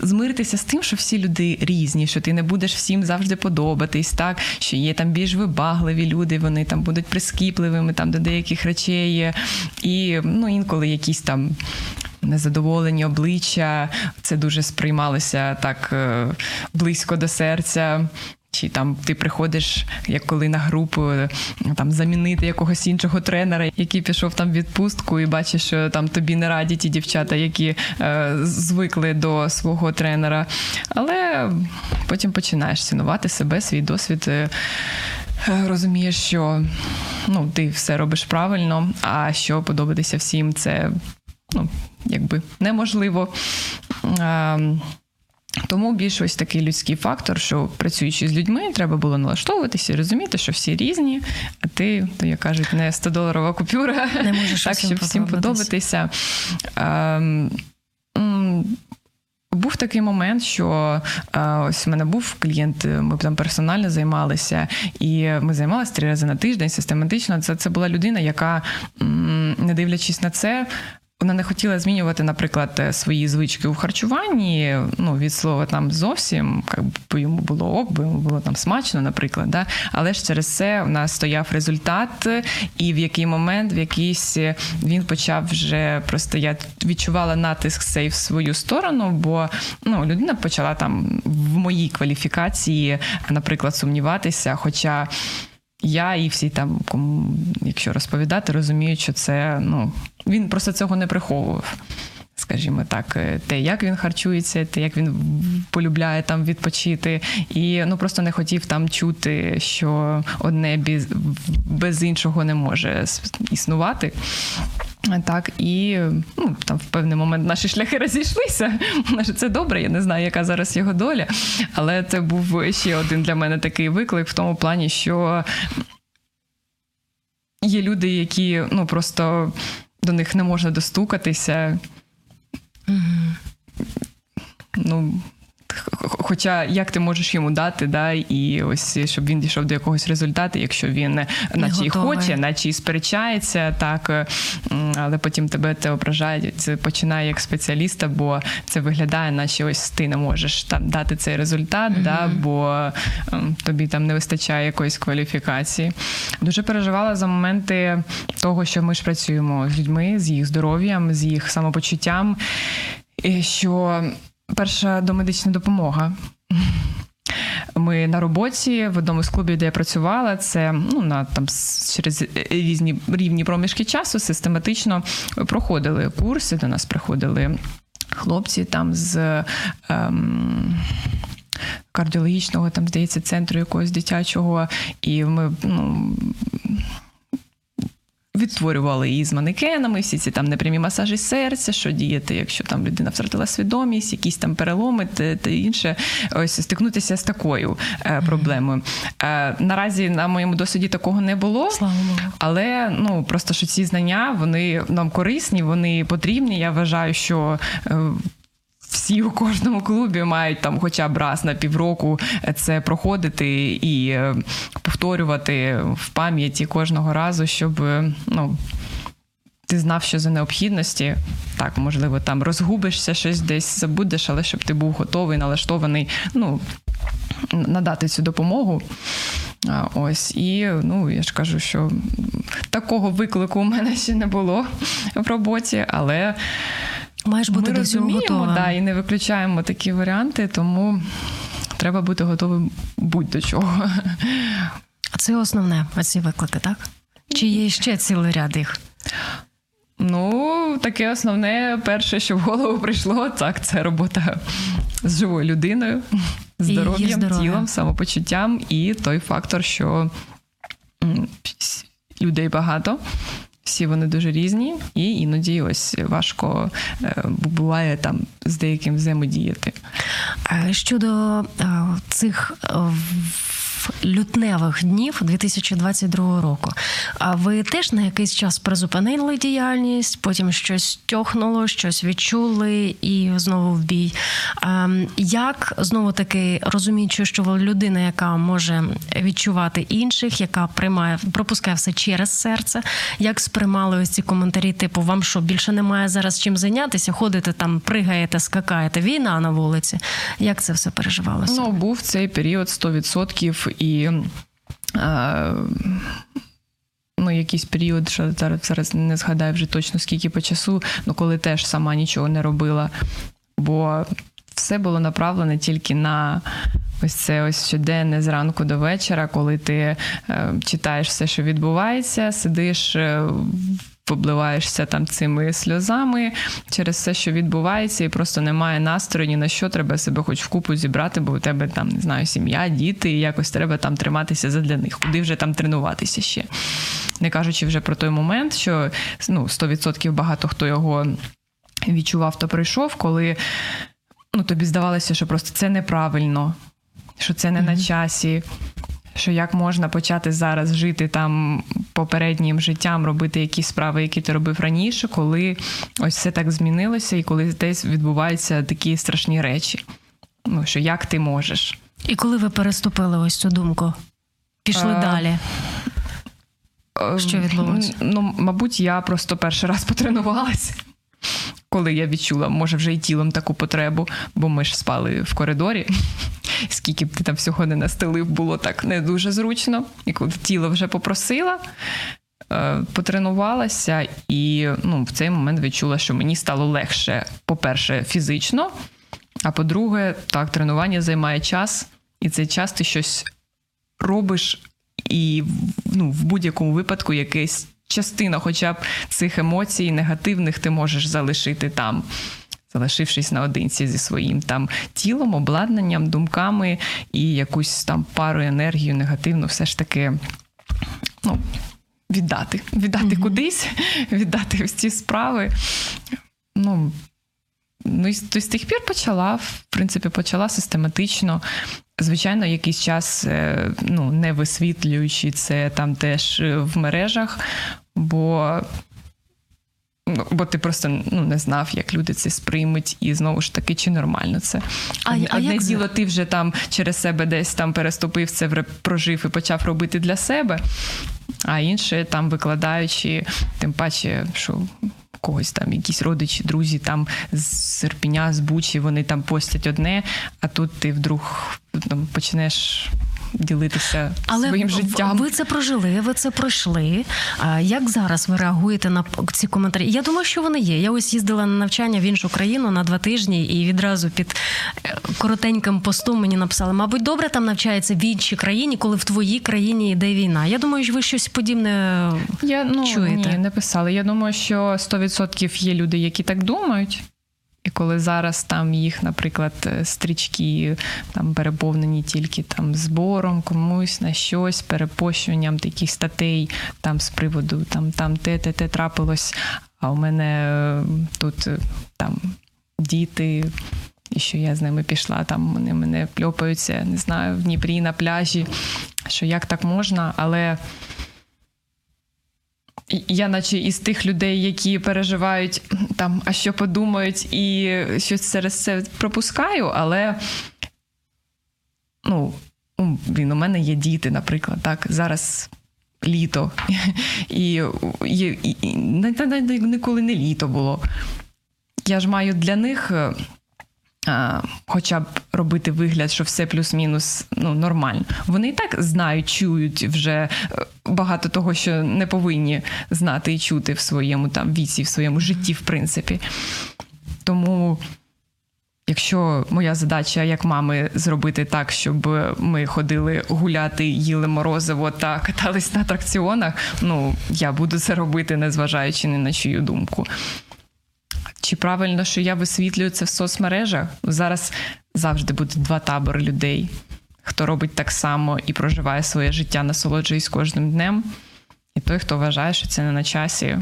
змиритися з тим, що всі люди різні, що ти не будеш всім завжди подобатись, так що є там більш вибагливі люди, вони там будуть прискіпливими там до деяких речей, і ну інколи якісь там. Незадоволені обличчя, це дуже сприймалося так е, близько до серця. Чи там ти приходиш, як коли на групу там замінити якогось іншого тренера, який пішов там в відпустку, і бачиш, що там тобі не раді ті дівчата, які е, звикли до свого тренера. Але потім починаєш цінувати себе, свій досвід. Е, розумієш, що ну, ти все робиш правильно, а що подобатися всім, це ну, якби неможливо. Е, тому більш ось такий людський фактор, що працюючи з людьми, треба було налаштовуватися і розуміти, що всі різні, а ти, то як кажуть, не 100-доларова купюра, не можеш так, щоб всім подобатися. Ем, був такий момент, що ось у мене був клієнт, ми там персонально займалися, і ми займалися три рази на тиждень систематично. Це це була людина, яка, не дивлячись на це, вона не хотіла змінювати, наприклад, е, свої звички у харчуванні. Ну, від слова там зовсім як би йому було ок, бо йому було там смачно, наприклад. Да? Але ж через це у нас стояв результат, і в який момент, в якийсь е, він почав вже просто я відчувала натиск цей в свою сторону, бо ну, людина почала там в моїй кваліфікації, наприклад, сумніватися. Хоча я і всі там, кому, якщо розповідати, розуміють, що це ну він просто цього не приховував. Скажімо так, е, те, як він харчується, те, як він полюбляє там відпочити, і ну просто не хотів там чути, що одне без, без іншого не може існувати. Так, і ну, там в певний момент наші шляхи розійшлися. Це добре, я не знаю, яка зараз його доля. Але це був ще один для мене такий виклик в тому плані, що є люди, які ну просто до них не можна достукатися. Угу. Ну, Хоча як ти можеш йому дати, да, і ось щоб він дійшов до якогось результату, якщо він не наче й хоче, наче й сперечається, так але потім тебе це ображає, це починає як спеціаліста, бо це виглядає, наче ось ти не можеш там дати цей результат, mm-hmm. да, бо тобі там не вистачає якоїсь кваліфікації. Дуже переживала за моменти того, що ми ж працюємо з людьми, з їх здоров'ям, з їх самопочуттям. І що перша домедична допомога. Ми на роботі в одному з клубів, де я працювала, це ну на там через різні рівні проміжки часу систематично проходили курси. До нас приходили хлопці там з. Ем, Кардіологічного там здається центру якогось дитячого, і ми ну, відтворювали її з манекенами, всі ці там непрямі масажі серця, що діяти, якщо там людина втратила свідомість, якісь там переломи та інше. Ось стикнутися з такою е, проблемою. Е, наразі на моєму досвіді такого не було, Слава але ну просто що ці знання вони нам корисні, вони потрібні. Я вважаю, що. Е, всі у кожному клубі мають там, хоча б раз на півроку це проходити і е, повторювати в пам'яті кожного разу, щоб е, ну. Ти знав, що за необхідності, так, можливо, там розгубишся, щось десь забудеш, але щоб ти був готовий, налаштований, ну, надати цю допомогу. Ось, і ну, я ж кажу, що такого виклику у мене ще не було в роботі, але Маєш бути Ми до цього готова. Да, і не виключаємо такі варіанти, тому треба бути готовим будь-до чого. Це основне, ці виклики, так? Чи є ще цілий ряд їх? Ну, таке основне, перше, що в голову прийшло, так, це робота з живою людиною, здоров'ям, тілом, самопочуттям і той фактор, що людей багато. Всі вони дуже різні, і іноді ось важко е, буває там з деяким взаємодіяти. Щодо цих лютневих днів 2022 року. А ви теж на якийсь час призупинили діяльність, потім щось тьохнуло, щось відчули і знову в бій. Як знову таки розуміючи, що ви людина, яка може відчувати інших, яка приймає, пропускає все через серце, як сприймали ось ці коментарі, типу, вам що більше немає зараз чим зайнятися? Ходите там, пригаєте, скакаєте, війна на вулиці. Як це все переживалося? Ну був цей період 100% і. Е, Ну, якийсь період, що зараз зараз не згадаю вже точно скільки по часу, ну коли теж сама нічого не робила. Бо все було направлене тільки на ось це ось щоденне зранку до вечора, коли ти е, читаєш все, що відбувається, сидиш е, обливаєшся там цими сльозами через все, що відбувається, і просто немає настрою ні на що, треба себе хоч в купу зібрати, бо у тебе там не знаю, сім'я, діти, і якось треба там триматися задля них, куди вже там тренуватися ще. Не кажучи вже про той момент, що ну, 100% багато хто його відчував, то прийшов, коли ну, тобі здавалося, що просто це неправильно, що це не mm-hmm. на часі що як можна почати зараз жити там попереднім життям, робити якісь справи, які ти робив раніше, коли ось все так змінилося, і коли десь відбуваються такі страшні речі. Ну що як ти можеш? І коли ви переступили ось цю думку? Пішли а... далі. Що відбулося? Ну, мабуть, я просто перший раз потренувалася, коли я відчула, може, вже і тілом таку потребу, бо ми ж спали в коридорі скільки б ти там всього не настелив, було так не дуже зручно. І коли тіло вже попросила, е, потренувалася, і ну, в цей момент відчула, що мені стало легше, по-перше, фізично. А по-друге, так, тренування займає час, і цей час ти щось робиш, і ну, в будь-якому випадку якась частина, хоча б цих емоцій негативних, ти можеш залишити там залишившись наодинці зі своїм там тілом, обладнанням, думками і якусь там пару енергію негативну, все ж таки ну, віддати, віддати mm-hmm. кудись, віддати ці справи. Ну, Ну, і з тих пір почала, в принципі, почала систематично. Звичайно, якийсь час, е, ну, не висвітлюючи це там теж в мережах, бо Ну, бо ти просто ну не знав, як люди це сприймуть, і знову ж таки, чи нормально це. А, Одне а як діло, ти вже там через себе десь там переступив це, прожив і почав робити для себе, а інше там викладаючи, тим паче, що. Когось там, якісь родичі, друзі там з Серпіня, з Бучі, вони там постять одне, а тут ти вдруг там, почнеш ділитися Але своїм життям. Ви це прожили, ви це пройшли. А як зараз ви реагуєте на ці коментарі? Я думаю, що вони є. Я ось їздила на навчання в іншу країну на два тижні, і відразу під е, коротеньким постом мені написали: мабуть, добре там навчається в іншій країні, коли в твоїй країні йде війна. Я думаю, що ви щось подібне Я, ну, чуєте. Ні, не писали. Я думаю, що 100% є люди, які так думають. І коли зараз там їх, наприклад, е, стрічки там переповнені тільки там збором комусь на щось, перепощуванням таких статей там з приводу там там те, те, те трапилось. А у мене е, тут е, там діти, і що я з ними пішла, там вони мене пльопаються, не знаю, в Дніпрі на пляжі, що як так можна, але я, наче із тих людей, які переживають там, а що подумають, і щось через це пропускаю, але ну, він у мене є діти, наприклад, так, зараз літо, і, і, і, і ніколи не літо було. Я ж маю для них Хоча б робити вигляд, що все плюс-мінус ну, нормально. Вони і так знають, чують вже е, багато того, що не повинні знати і чути в своєму там віці, в своєму житті, в принципі. Тому, якщо моя задача як мами зробити так, щоб ми ходили гуляти, їли морозиво та катались на атракціонах, ну я буду це робити, незважаючи ні на чию думку. Чи правильно, що я висвітлюю це в соцмережах? Зараз завжди буде два табори людей, хто робить так само і проживає своє життя, насолоджуючись кожним днем. І той, хто вважає, що це не на часі.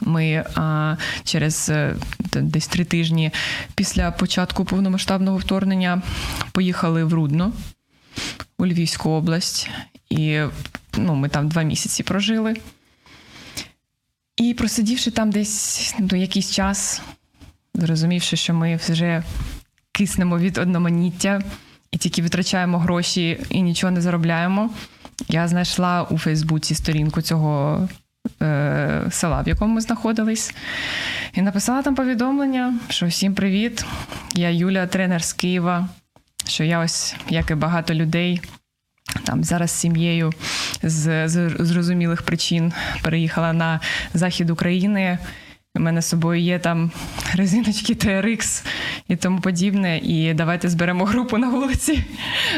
Ми а, через е, десь три тижні після початку повномасштабного вторгнення поїхали в Рудно у Львівську область, і ну, ми там два місяці прожили. І просидівши там десь ну, якийсь час, зрозумівши, що ми вже киснемо від одноманіття і тільки витрачаємо гроші і нічого не заробляємо. Я знайшла у Фейсбуці сторінку цього е, села, в якому ми знаходились, і написала там повідомлення, що всім привіт, я Юля, тренер з Києва, що я ось, як і багато людей, там зараз з сім'єю з зрозумілих причин переїхала на захід України. У мене з собою є там резиночки TRX і тому подібне. І давайте зберемо групу на вулиці.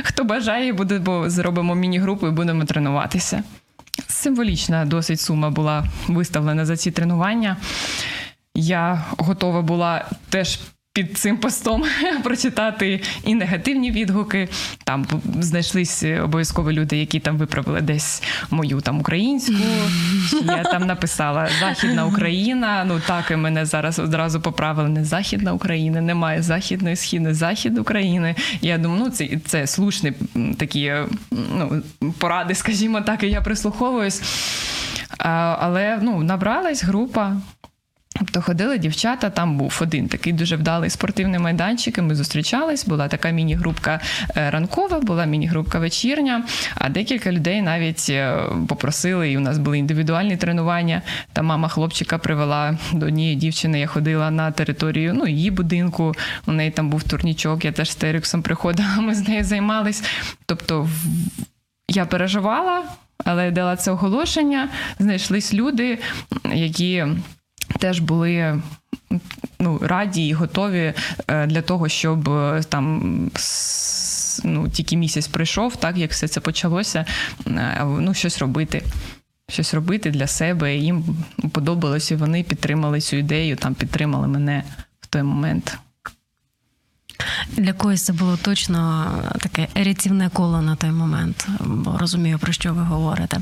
Хто бажає, буде, бо зробимо міні-групу і будемо тренуватися. Символічна досить сума була виставлена за ці тренування. Я готова була теж під цим постом прочитати і негативні відгуки. Там знайшлись обов'язково люди, які там виправили десь мою там українську. Я там написала Західна Україна. Ну так і мене зараз одразу поправили. Не Західна Україна, немає західної східної захід України. Я думаю, ну це це слушні такі ну, поради, скажімо так, і я прислуховуюсь. Але ну, набралась група. Тобто ходили дівчата, там був один такий дуже вдалий спортивний майданчик. і Ми зустрічались. Була така міні-групка е, ранкова, була міні-групка вечірня. А декілька людей навіть е, попросили, і у нас були індивідуальні тренування. Та мама хлопчика привела до однієї дівчини. Я ходила на територію ну, її будинку. У неї там був турнічок. Я теж з Терексом приходила. Ми з нею займались. Тобто я переживала, але дала це оголошення. Знайшлись люди, які теж були. Ну, раді і готові е, для того, щоб е, там ну, тільки місяць прийшов, так як все це почалося, е, ну, щось робити. Щось робити для себе. Їм подобалось, і вони підтримали цю ідею, там підтримали мене в той момент. Для когось це було точно таке рятівне коло на той момент, бо розумію, про що ви говорите.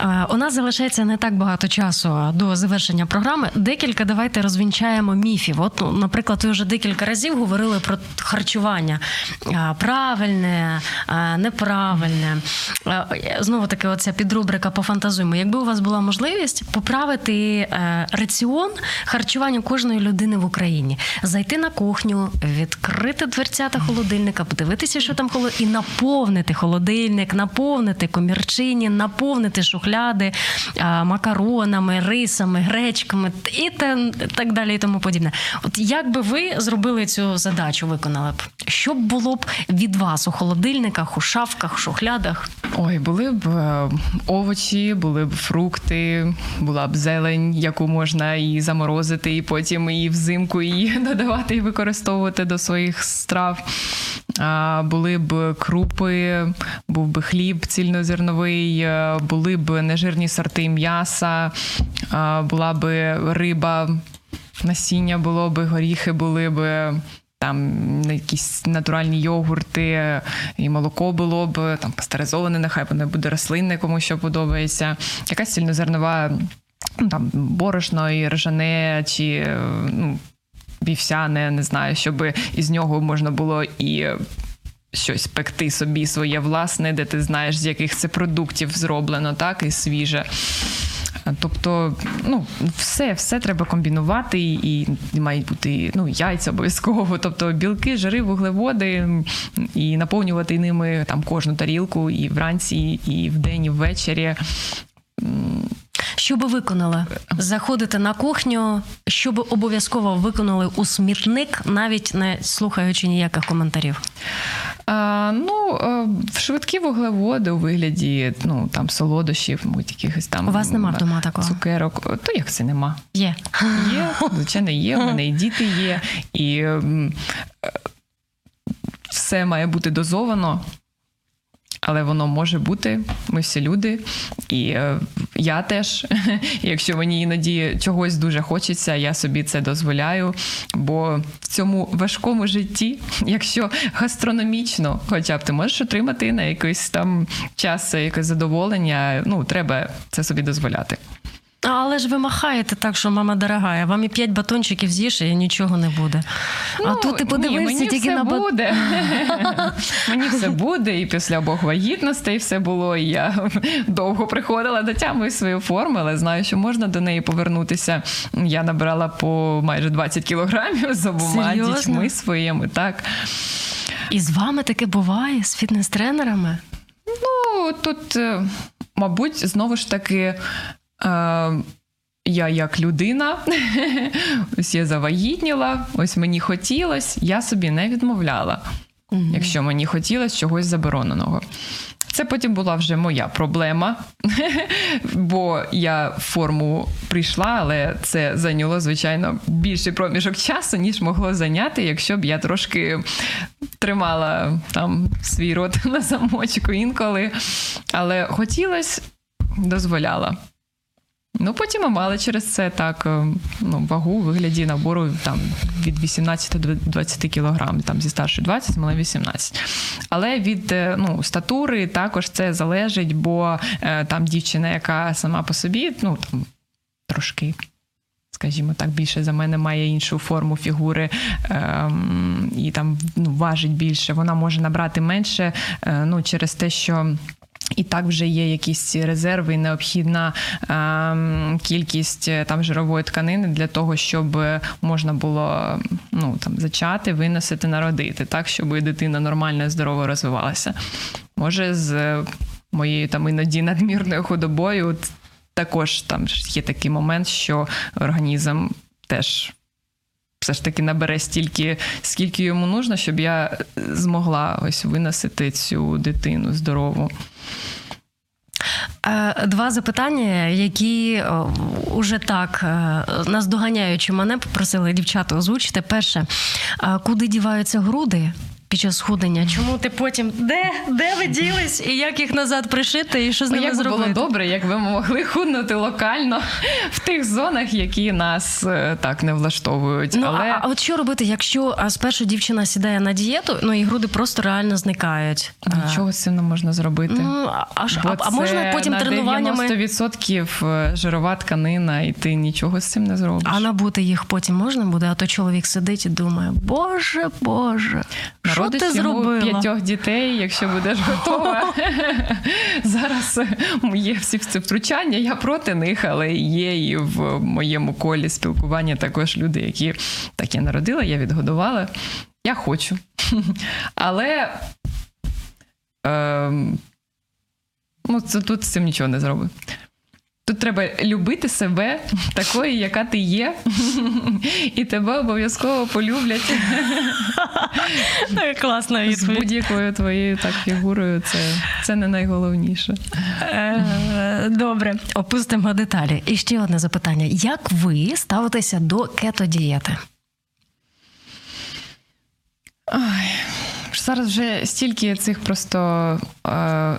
Е, у нас залишається не так багато часу до завершення програми. Декілька давайте розвінчаємо міфів. От, ну, наприклад, ви вже декілька разів говорили про харчування е, правильне, е, неправильне. Знову таки, оця підрубрика пофантазуємо. Якби у вас була можливість поправити раціон харчування кожної людини в Україні, зайти на кухню, відкрити дверцята холодильника, подивитися, що там холод, і наповнити холодильник, наповнити комірчині, наповнити шухляди макаронами, рисами, гречками і так далі, і тому подібне. От як би ви зробили цю задачу, виконали б? Що б було б від вас у холодильниках, у шафках, шухлядах? Ой, були б е, овочі, були б фрукти, була б зелень, яку можна і заморозити, і потім і взимку її додавати і використовувати до своїх страв. Були б крупи, був би хліб цільнозерновий, е, були б нежирні сорти м'яса, була б риба, насіння було б, горіхи були б. Там якісь натуральні йогурти, і молоко було б, там пастеризоване, нехай воно буде рослинне, кому що подобається. Якась цільнозернова ну, там борошно і ржане, чи ну, вівсяне, не знаю, щоб із нього можна було і. Щось пекти собі своє власне, де ти знаєш, з яких це продуктів зроблено, так, і свіже. Тобто, ну, все все треба комбінувати, і мають бути ну, яйця обов'язково. Тобто білки, жири, вуглеводи, і наповнювати ними там кожну тарілку і вранці, і вдень, і ввечері. Що би виконали? Заходити на кухню, що би обов'язково виконали у смітник, навіть не слухаючи ніяких коментарів. А, Ну, швидкі вуглеводи у вигляді ну, там солодощів, якихось там у вас нема вдома такого? цукерок. То як це нема? Є. Є, звичайно, є. У мене і діти є, і все має бути дозовано. Але воно може бути, ми всі люди, і е, я теж. Якщо мені іноді чогось дуже хочеться, я собі це дозволяю. Бо в цьому важкому житті, якщо гастрономічно, хоча б ти можеш отримати на якийсь там час якесь задоволення, ну треба це собі дозволяти. Але ж ви махаєте так, що мама дорогая, вам і п'ять батончиків з'їш, і нічого не буде. Ну, а тут ти подивився ні, мені тільки все на бат... буде. мені все буде, і після обох вагітностей все було. І я довго приходила до тями свою форму, але знаю, що можна до неї повернутися. Я набрала по майже 20 кілограмів з обома Серйозно? дітьми своїми. Так. І з вами таке буває з фітнес-тренерами? Ну, тут, е, мабуть, знову ж таки. Е, я як людина, ось я завагітніла, ось мені хотілося, я собі не відмовляла, Угу. якщо мені хотілося чогось забороненого. Це потім була вже моя проблема, бо я в форму прийшла, але це зайняло, звичайно, більший проміжок часу, ніж могло зайняти, якщо б я трошки тримала там свій рот на замочку інколи. Але хотілося, дозволяла. Ну, потім ми мали через це так е, ну, вагу у вигляді набору там, від 18 до 20 кілограм, там зі старшої 20, з малої 18. Але від е, ну, статури також це залежить, бо е, там дівчина, яка сама по собі, ну там трошки. Скажімо так, більше за мене має іншу форму фігури ем, і там ну, важить більше. Вона може набрати менше е, ну, через те, що і так вже є якісь резерви і необхідна ем, кількість е, там жирової тканини для того, щоб можна було ну, там, зачати, виносити, народити, так, щоб дитина нормально і здорово розвивалася. Може, з е, моєю там іноді надмірною худобою також там є такий момент, що організм теж. Все ж таки набере стільки, скільки йому нужно, щоб я змогла ось виносити цю дитину здорову. Е, Два запитання, які уже так е, наздоганяючи мене, попросили дівчата озвучити. Перше, е, куди діваються груди? Під час схудення, чому ти потім де де ви ділись і як їх назад пришити, і що з ними як би зробити? було добре, якби ми могли худнути локально в тих зонах, які нас е, так не влаштовують. Ну Але а, а от що робити, якщо спершу дівчина сідає на дієту, ну і груди просто реально зникають? нічого з цим не можна зробити. Ну, а, а, Бо а, а можна потім на тренуваннями 90% жирова тканина, і ти нічого з цим не зробиш. а набути їх потім можна буде? А то чоловік сидить і думає: Боже, Боже, що Народиш ти йому зробила? п'ятьох дітей, якщо будеш готова. Зараз є всі ці втручання, я проти них, але є і в моєму колі спілкування також люди, які так я народила, я відгодувала. Я хочу. Але ем, ну, це, тут з цим нічого не зробить. Тут треба любити себе такою, яка ти є, і тебе обов'язково полюблять Класна з будь-якою твоєю так фігурою. Це, це не найголовніше. Е, Добре, опустимо деталі. І ще одне запитання: як ви ставитеся до кето-дієти? Зараз вже стільки цих просто е,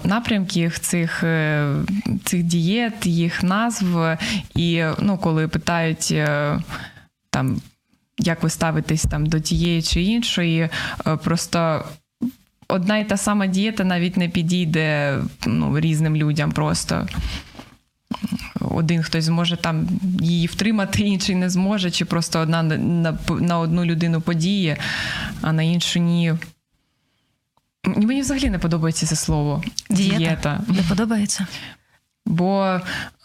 напрямків, цих, е, цих дієт, їх назв. І ну, коли питають е, там, як ви ставитесь там до тієї чи іншої, е, просто. Одна і та сама дієта навіть не підійде ну, різним людям просто. Один хтось зможе там її втримати, інший не зможе, чи просто одна на, на, на одну людину подіє, а на іншу ні. Мені взагалі не подобається це слово. Дієта? Дієта. Не подобається? Бо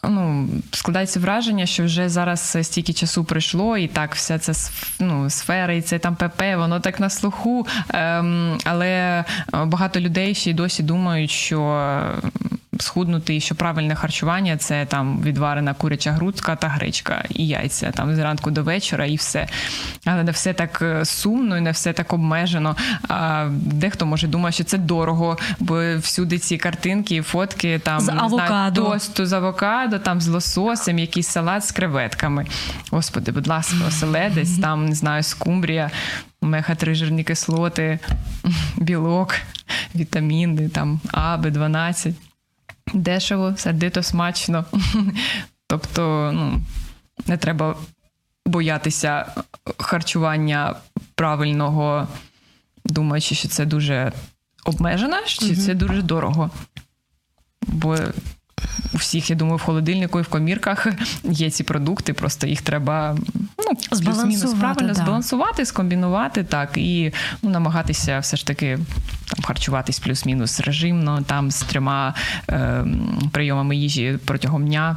ну, складається враження, що вже зараз стільки часу пройшло, і так вся ця ну, сфера, і це там ПП, воно так на слуху. Ем, але багато людей ще й досі думають, що схуднути і що правильне харчування це там відварена куряча грудка та гречка і яйця там зранку до вечора, і все. Але не все так е, сумно і не все так обмежено. А дехто може думає, що це дорого, бо всюди ці картинки і фотки там З авокадо. тосту з авокадо, там з лососем, якийсь салат з креветками. Господи, будь ласка, оселедець, там не знаю, скумбрія, омега 3 жирні кислоти, білок. вітаміни, там А, Б12. Дешево, сердито, смачно. Тобто, ну, не треба боятися харчування правильного, думаючи, що це дуже обмежено, чи це дуже дорого. Бо у всіх, я думаю, в холодильнику і в комірках є ці продукти, просто їх треба ну, плюс-мінус правильно да. збалансувати, скомбінувати так, і ну, намагатися все ж таки там харчуватись плюс-мінус режимно, там з трьома е, прийомами їжі протягом дня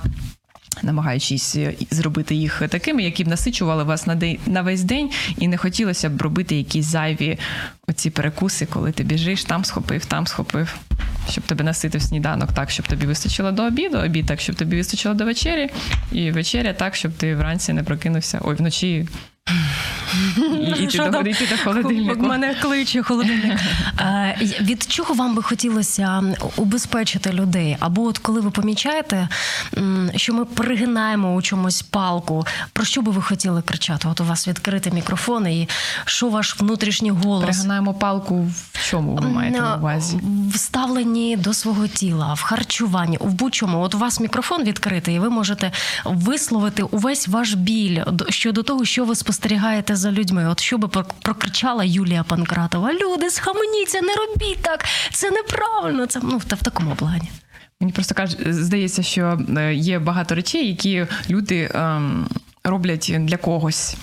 намагаючись е, зробити їх такими, які б насичували вас на день на весь день, і не хотілося б робити якісь зайві оці перекуси, коли ти біжиш, там схопив, там схопив, щоб тебе наситив сніданок, так, щоб тобі вистачило до обіду, обід так, щоб тобі вистачило до вечері, і вечеря так, щоб ти вранці не прокинувся. Ой, вночі і йти до, йти до холодильнику. Мене кличе холодильник. Від чого вам би хотілося убезпечити людей? Або от коли ви помічаєте, що ми перегинаємо у чомусь палку, про що би ви хотіли кричати? От у вас відкрити мікрофон, і що ваш внутрішній голос? Перегинаємо палку в чому ви маєте на увазі? В ставленні до свого тіла, в харчуванні, в будь-чому. От у вас мікрофон відкритий, і ви можете висловити увесь ваш біль щодо того, що ви спостерігаєте за людьми. От що би прокричала Юлія Панкратова: люди, схаменіться, не робіть так, це неправильно. Це ну та в такому плані. Мені просто кажуть, здається, що е, є багато речей, які люди ем, роблять для когось.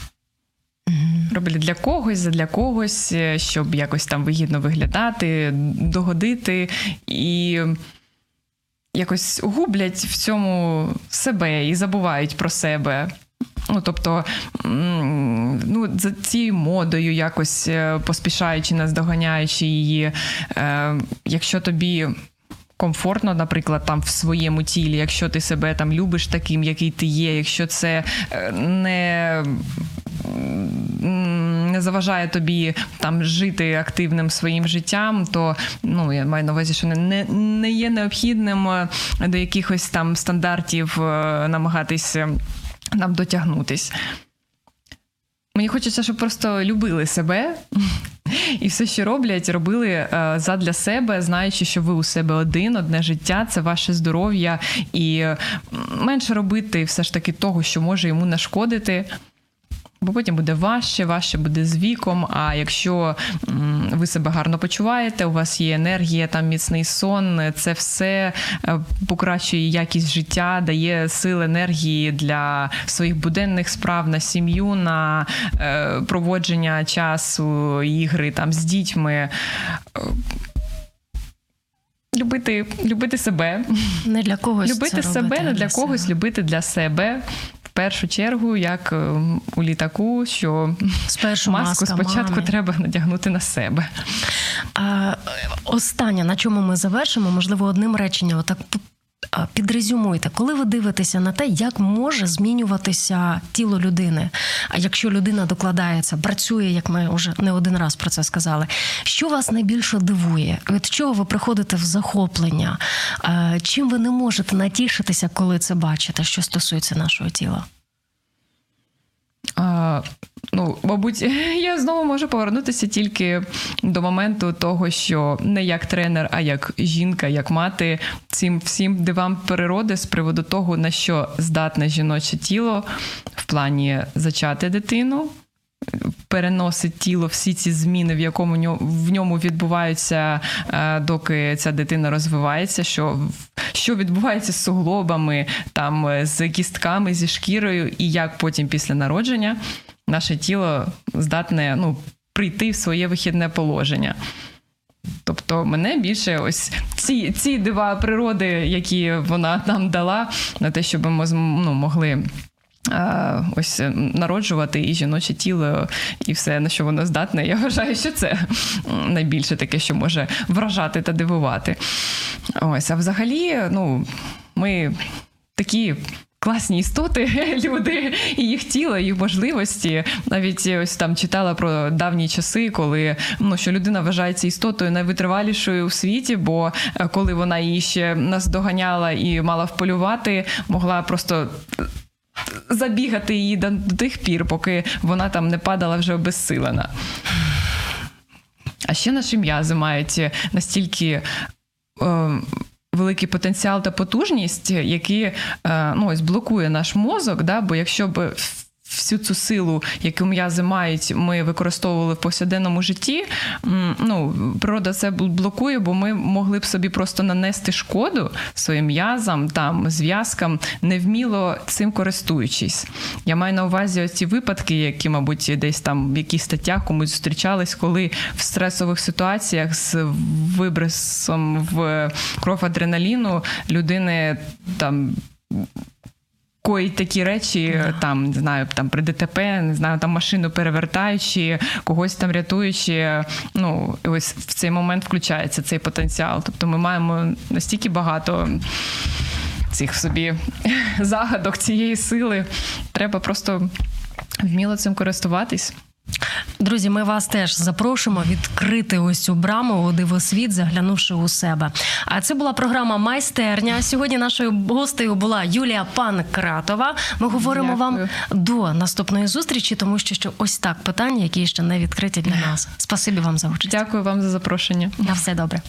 Mm-hmm. Роблять для когось, для когось, е, щоб якось там вигідно виглядати, догодити і якось гублять в цьому себе і забувають про себе. Ну, тобто, ну, за цією модою, якось е, поспішаючи, наздоганяючи її, е, якщо тобі. Комфортно, наприклад, там в своєму тілі, якщо ти себе там любиш таким, який ти є, якщо це е, не не заважає тобі там жити активним своїм життям, то ну я маю на увазі, що не не є необхідним до якихось там стандартів намагатися нам дотягнутись. Мені хочеться, щоб просто любили себе і все, що роблять, робили е, задля себе, знаючи, що ви у себе один, одне життя, це ваше здоров'я, і менше робити все ж таки того, що може йому нашкодити бо потім буде важче, важче буде з віком. А якщо ви себе гарно почуваєте, у вас є енергія, там міцний сон, це все е, покращує якість життя, дає сил енергії для своїх буденних справ на сім'ю, на е, проводження часу, ігри там з дітьми. Е, любити любити себе, не для когось любити це себе, робити, не для когось, себе. любити для себе першу чергу, як е, у літаку, що Спершу маску маска, спочатку мамі. треба надягнути на себе. А, Останнє, на чому ми завершимо, можливо, одним реченням. Отак Підрезюмуйте, коли ви дивитеся на те, як може змінюватися тіло людини. А якщо людина докладається, працює, як ми вже не один раз про це сказали, що вас найбільше дивує? Від чого ви приходите в захоплення? Чим ви не можете натішитися, коли це бачите, що стосується нашого тіла? А, Ну, мабуть, я знову можу повернутися тільки до моменту того, що не як тренер, а як жінка, як мати цим всім дивам природи з приводу того, на що здатне жіноче тіло в плані зачати дитину, переносить тіло всі ці зміни, в якому в ньому відбуваються, е, доки ця дитина розвивається, що що відбувається з суглобами, там е, з кістками, зі шкірою, і як потім після народження наше тіло здатне ну, прийти в своє вихідне положення. Тобто мене більше ось ці ці дива природи, які вона нам дала, на те, щоб ми ну, могли ось е, народжувати і жіноче тіло, і все, на що воно здатне. Я вважаю, що це найбільше таке, що може вражати та дивувати. Ось, а взагалі, ну, ми такі. Класні істоти, люди, і їх тіло, їх можливості. Навіть ось там читала про давні часи, коли ну що людина вважається істотою найвитривалішою у світі, бо е, коли вона її ще наздоганяла і мала вполювати, могла просто забігати її до тих пір, поки вона там не падала вже обезсилена. А ще наші м'язи мають настільки. Е, Великий потенціал та потужність, який е, ну, ось блокує наш мозок. Да? Бо якщо б всю цю силу, яку м'язи мають, ми використовували в повсякденному житті. Ну, природа це блокує, бо ми могли б собі просто нанести шкоду своїм м'язам, там зв'язкам, невміло цим користуючись. Я маю на увазі ці випадки, які, мабуть, десь там в якихось статтях комусь зустрічались, коли в стресових ситуаціях з вибросом в кров адреналіну людини там коїть такі речі, yeah. там не знаю, там при ДТП, не знаю, там машину перевертаючи, когось там рятуючи. Ну ось в цей момент включається цей потенціал. Тобто ми маємо настільки багато. Цих собі загадок цієї сили треба просто вміло цим користуватись. Друзі, ми вас теж запрошуємо відкрити ось цю браму у дивосвіт, заглянувши у себе. А це була програма Майстерня. Сьогодні нашою гостею була Юлія Панкратова. Ми говоримо Дякую. вам до наступної зустрічі, тому що що ось так питання, які ще не відкриті для нас. Спасибі вам за участь. Дякую вам за запрошення. На все добре.